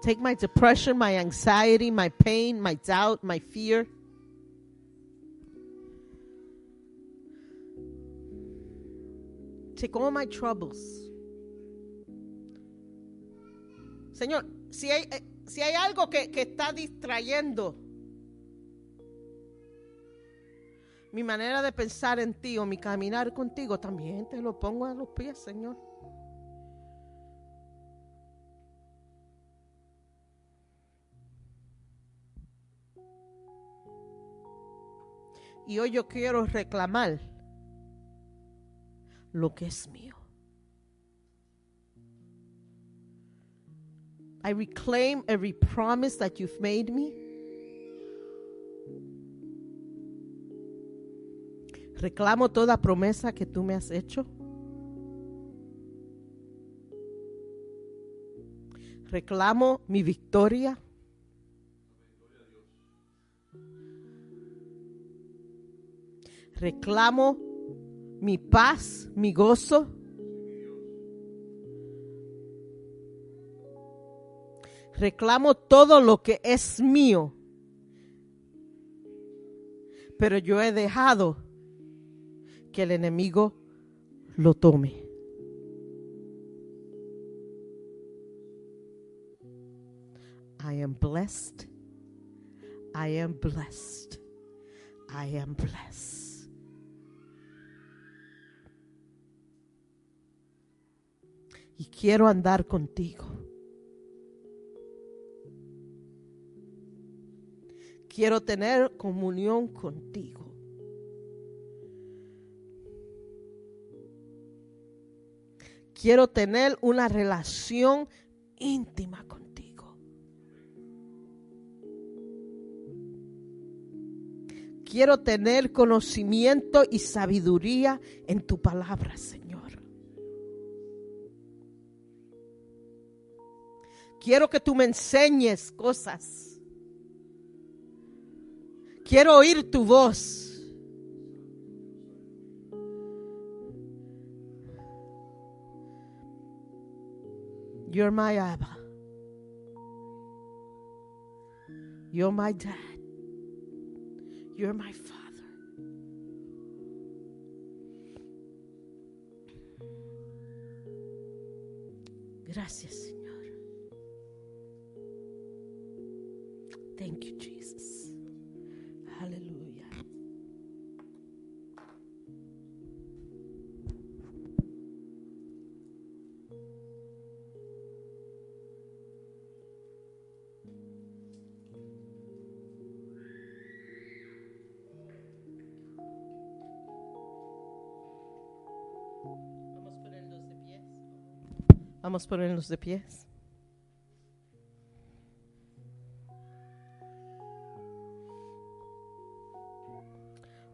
Take my depression, my anxiety, my pain, my doubt, my fear. Take all my troubles. Señor, si hay, eh, si hay algo que, que está distrayendo mi manera de pensar en ti o mi caminar contigo, también te lo pongo a los pies, Señor. Y hoy yo quiero reclamar lo que es mío. I reclaim every promise that you've made me. Reclamo toda promesa que tú me has hecho. Reclamo mi victoria. Reclamo mi paz, mi gozo. Reclamo todo lo que es mío. Pero yo he dejado que el enemigo lo tome. I am blessed. I am blessed. I am blessed. Y quiero andar contigo. Quiero tener comunión contigo. Quiero tener una relación íntima contigo. Quiero tener conocimiento y sabiduría en tu palabra, Señor. Quiero que tú me enseñes cosas. Quiero oír tu voz. You're my Abba. You're my dad. You're my father. Gracias, Señor. Thank you, Ponernos de pies.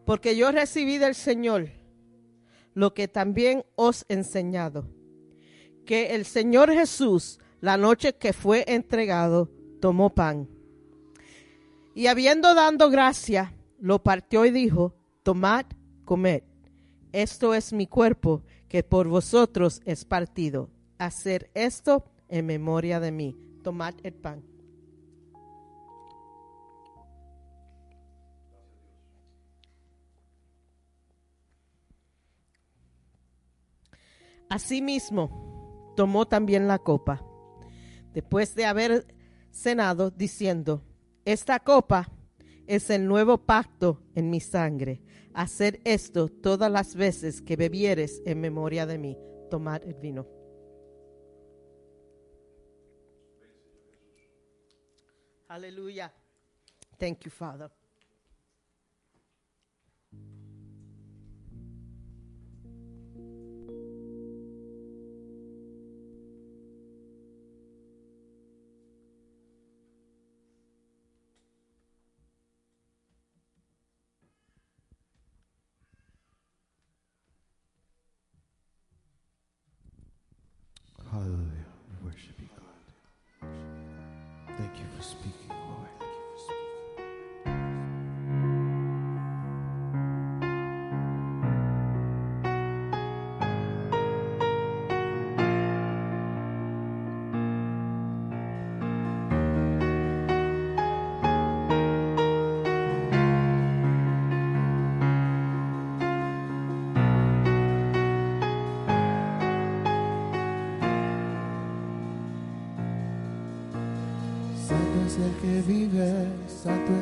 Porque yo recibí del Señor lo que también os he enseñado, que el Señor Jesús, la noche que fue entregado, tomó pan. Y habiendo dado gracia, lo partió y dijo, tomad, comed, esto es mi cuerpo que por vosotros es partido Hacer esto en memoria de mí. Tomad el pan. Asimismo, tomó también la copa, después de haber cenado, diciendo, esta copa es el nuevo pacto en mi sangre. Hacer esto todas las veces que bebieres en memoria de mí. Tomad el vino. Aleluya. Thank you, Father.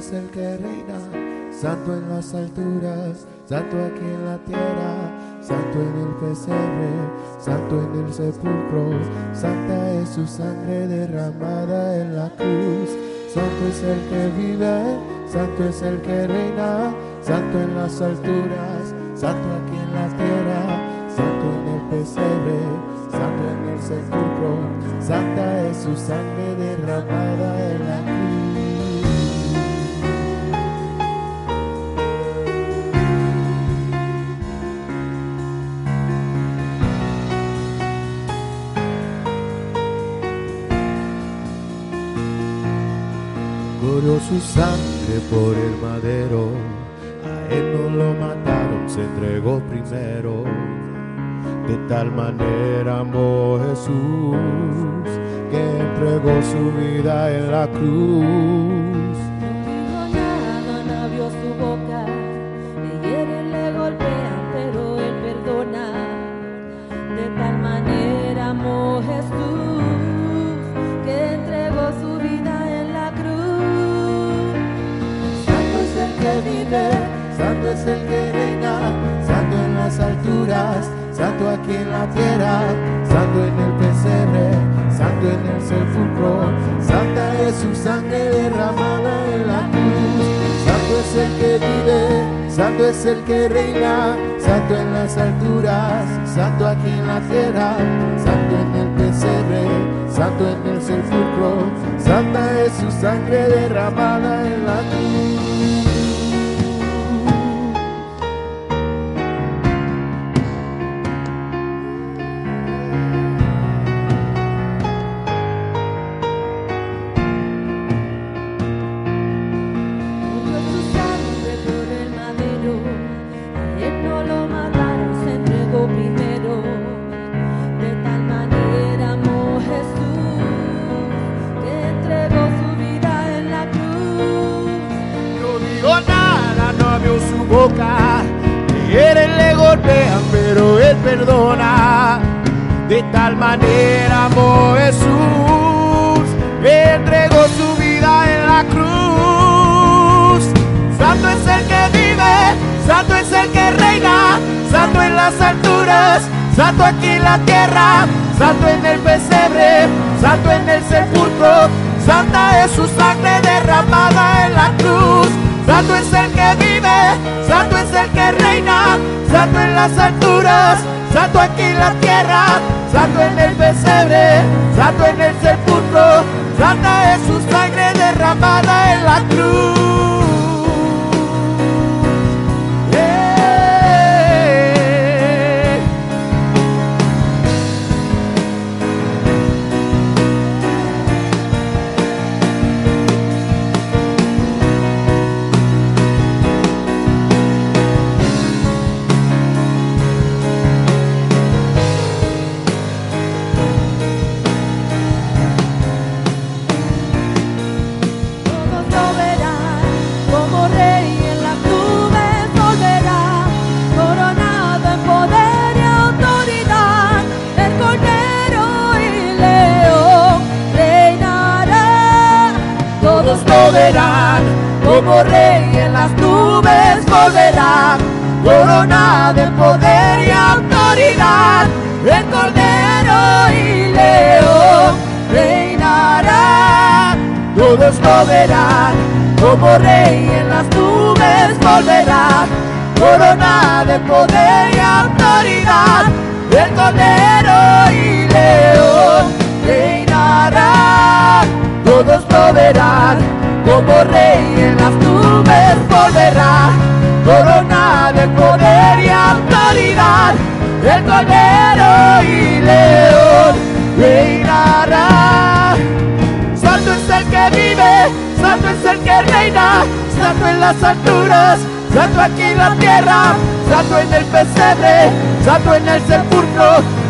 Es el que reina, santo en las alturas, santo aquí en la tierra, santo en el pesebre, santo en el sepulcro, santa es su sangre derramada en la cruz. Santo es el que vive, santo es el que reina, santo en las alturas, santo aquí en la tierra, santo en el pesebre, santo en el sepulcro, santa es su sangre derramada en la cruz. Su sangre por el madero, a él no lo mataron, se entregó primero. De tal manera amó Jesús que entregó su vida en la cruz.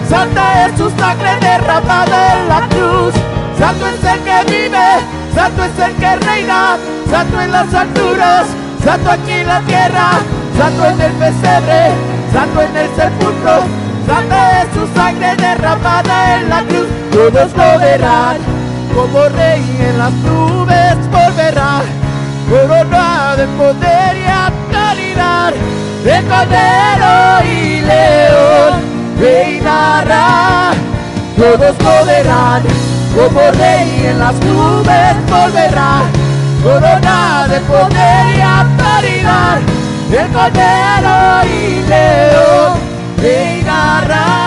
Santa es su sangre derramada en la cruz. Santo es el que vive, santo es el que reina, santo en las alturas, santo aquí en la tierra, santo en el pesebre, santo en el sepulcro, santa es su sangre derramada en la cruz. Todos lo verán como rey en las nubes volverá, corona de poder y autoridad, de cordero y león reinará, todos lo verán, como rey en las nubes volverá, corona de poder y autoridad, de cordero y león reinará.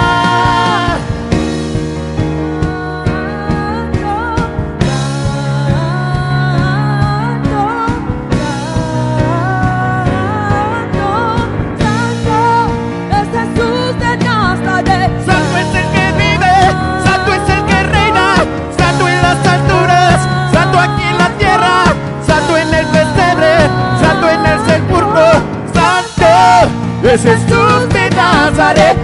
Jesús de Nazaret,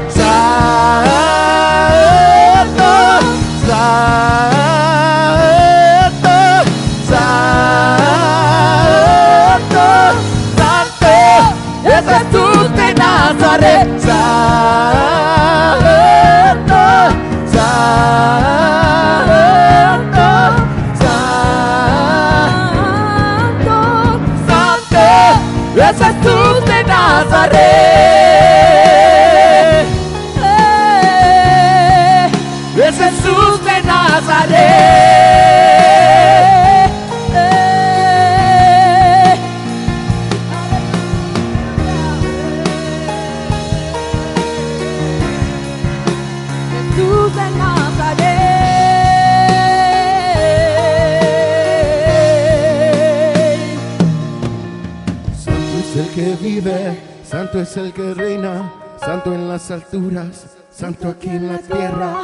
es el que reina, santo en las alturas, santo aquí en la tierra,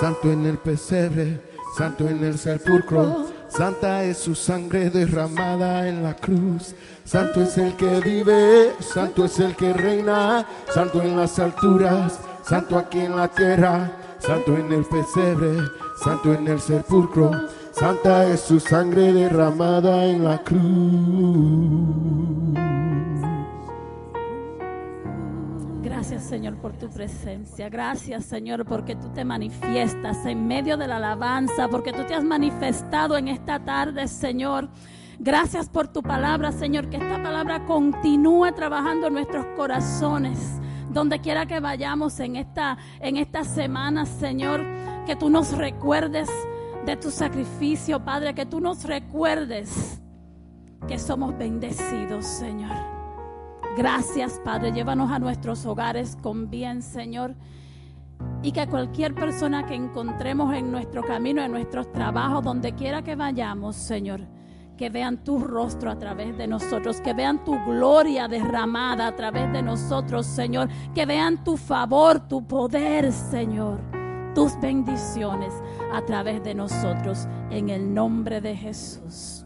santo en el pesebre, santo en el sepulcro, santa es su sangre derramada en la cruz. Santo es el que vive, santo es el que reina, santo en las alturas, santo aquí en la tierra, santo en el pesebre, santo en el sepulcro. Santa es su sangre derramada en la cruz. Gracias Señor por tu presencia. Gracias Señor porque tú te manifiestas en medio de la alabanza, porque tú te has manifestado en esta tarde Señor. Gracias por tu palabra Señor, que esta palabra continúe trabajando en nuestros corazones. Donde quiera que vayamos en esta, en esta semana, Señor, que tú nos recuerdes de tu sacrificio, Padre, que tú nos recuerdes que somos bendecidos, Señor. Gracias, Padre. Llévanos a nuestros hogares con bien, Señor. Y que cualquier persona que encontremos en nuestro camino, en nuestros trabajos, donde quiera que vayamos, Señor, que vean tu rostro a través de nosotros, que vean tu gloria derramada a través de nosotros, Señor, que vean tu favor, tu poder, Señor, tus bendiciones a través de nosotros, en el nombre de Jesús.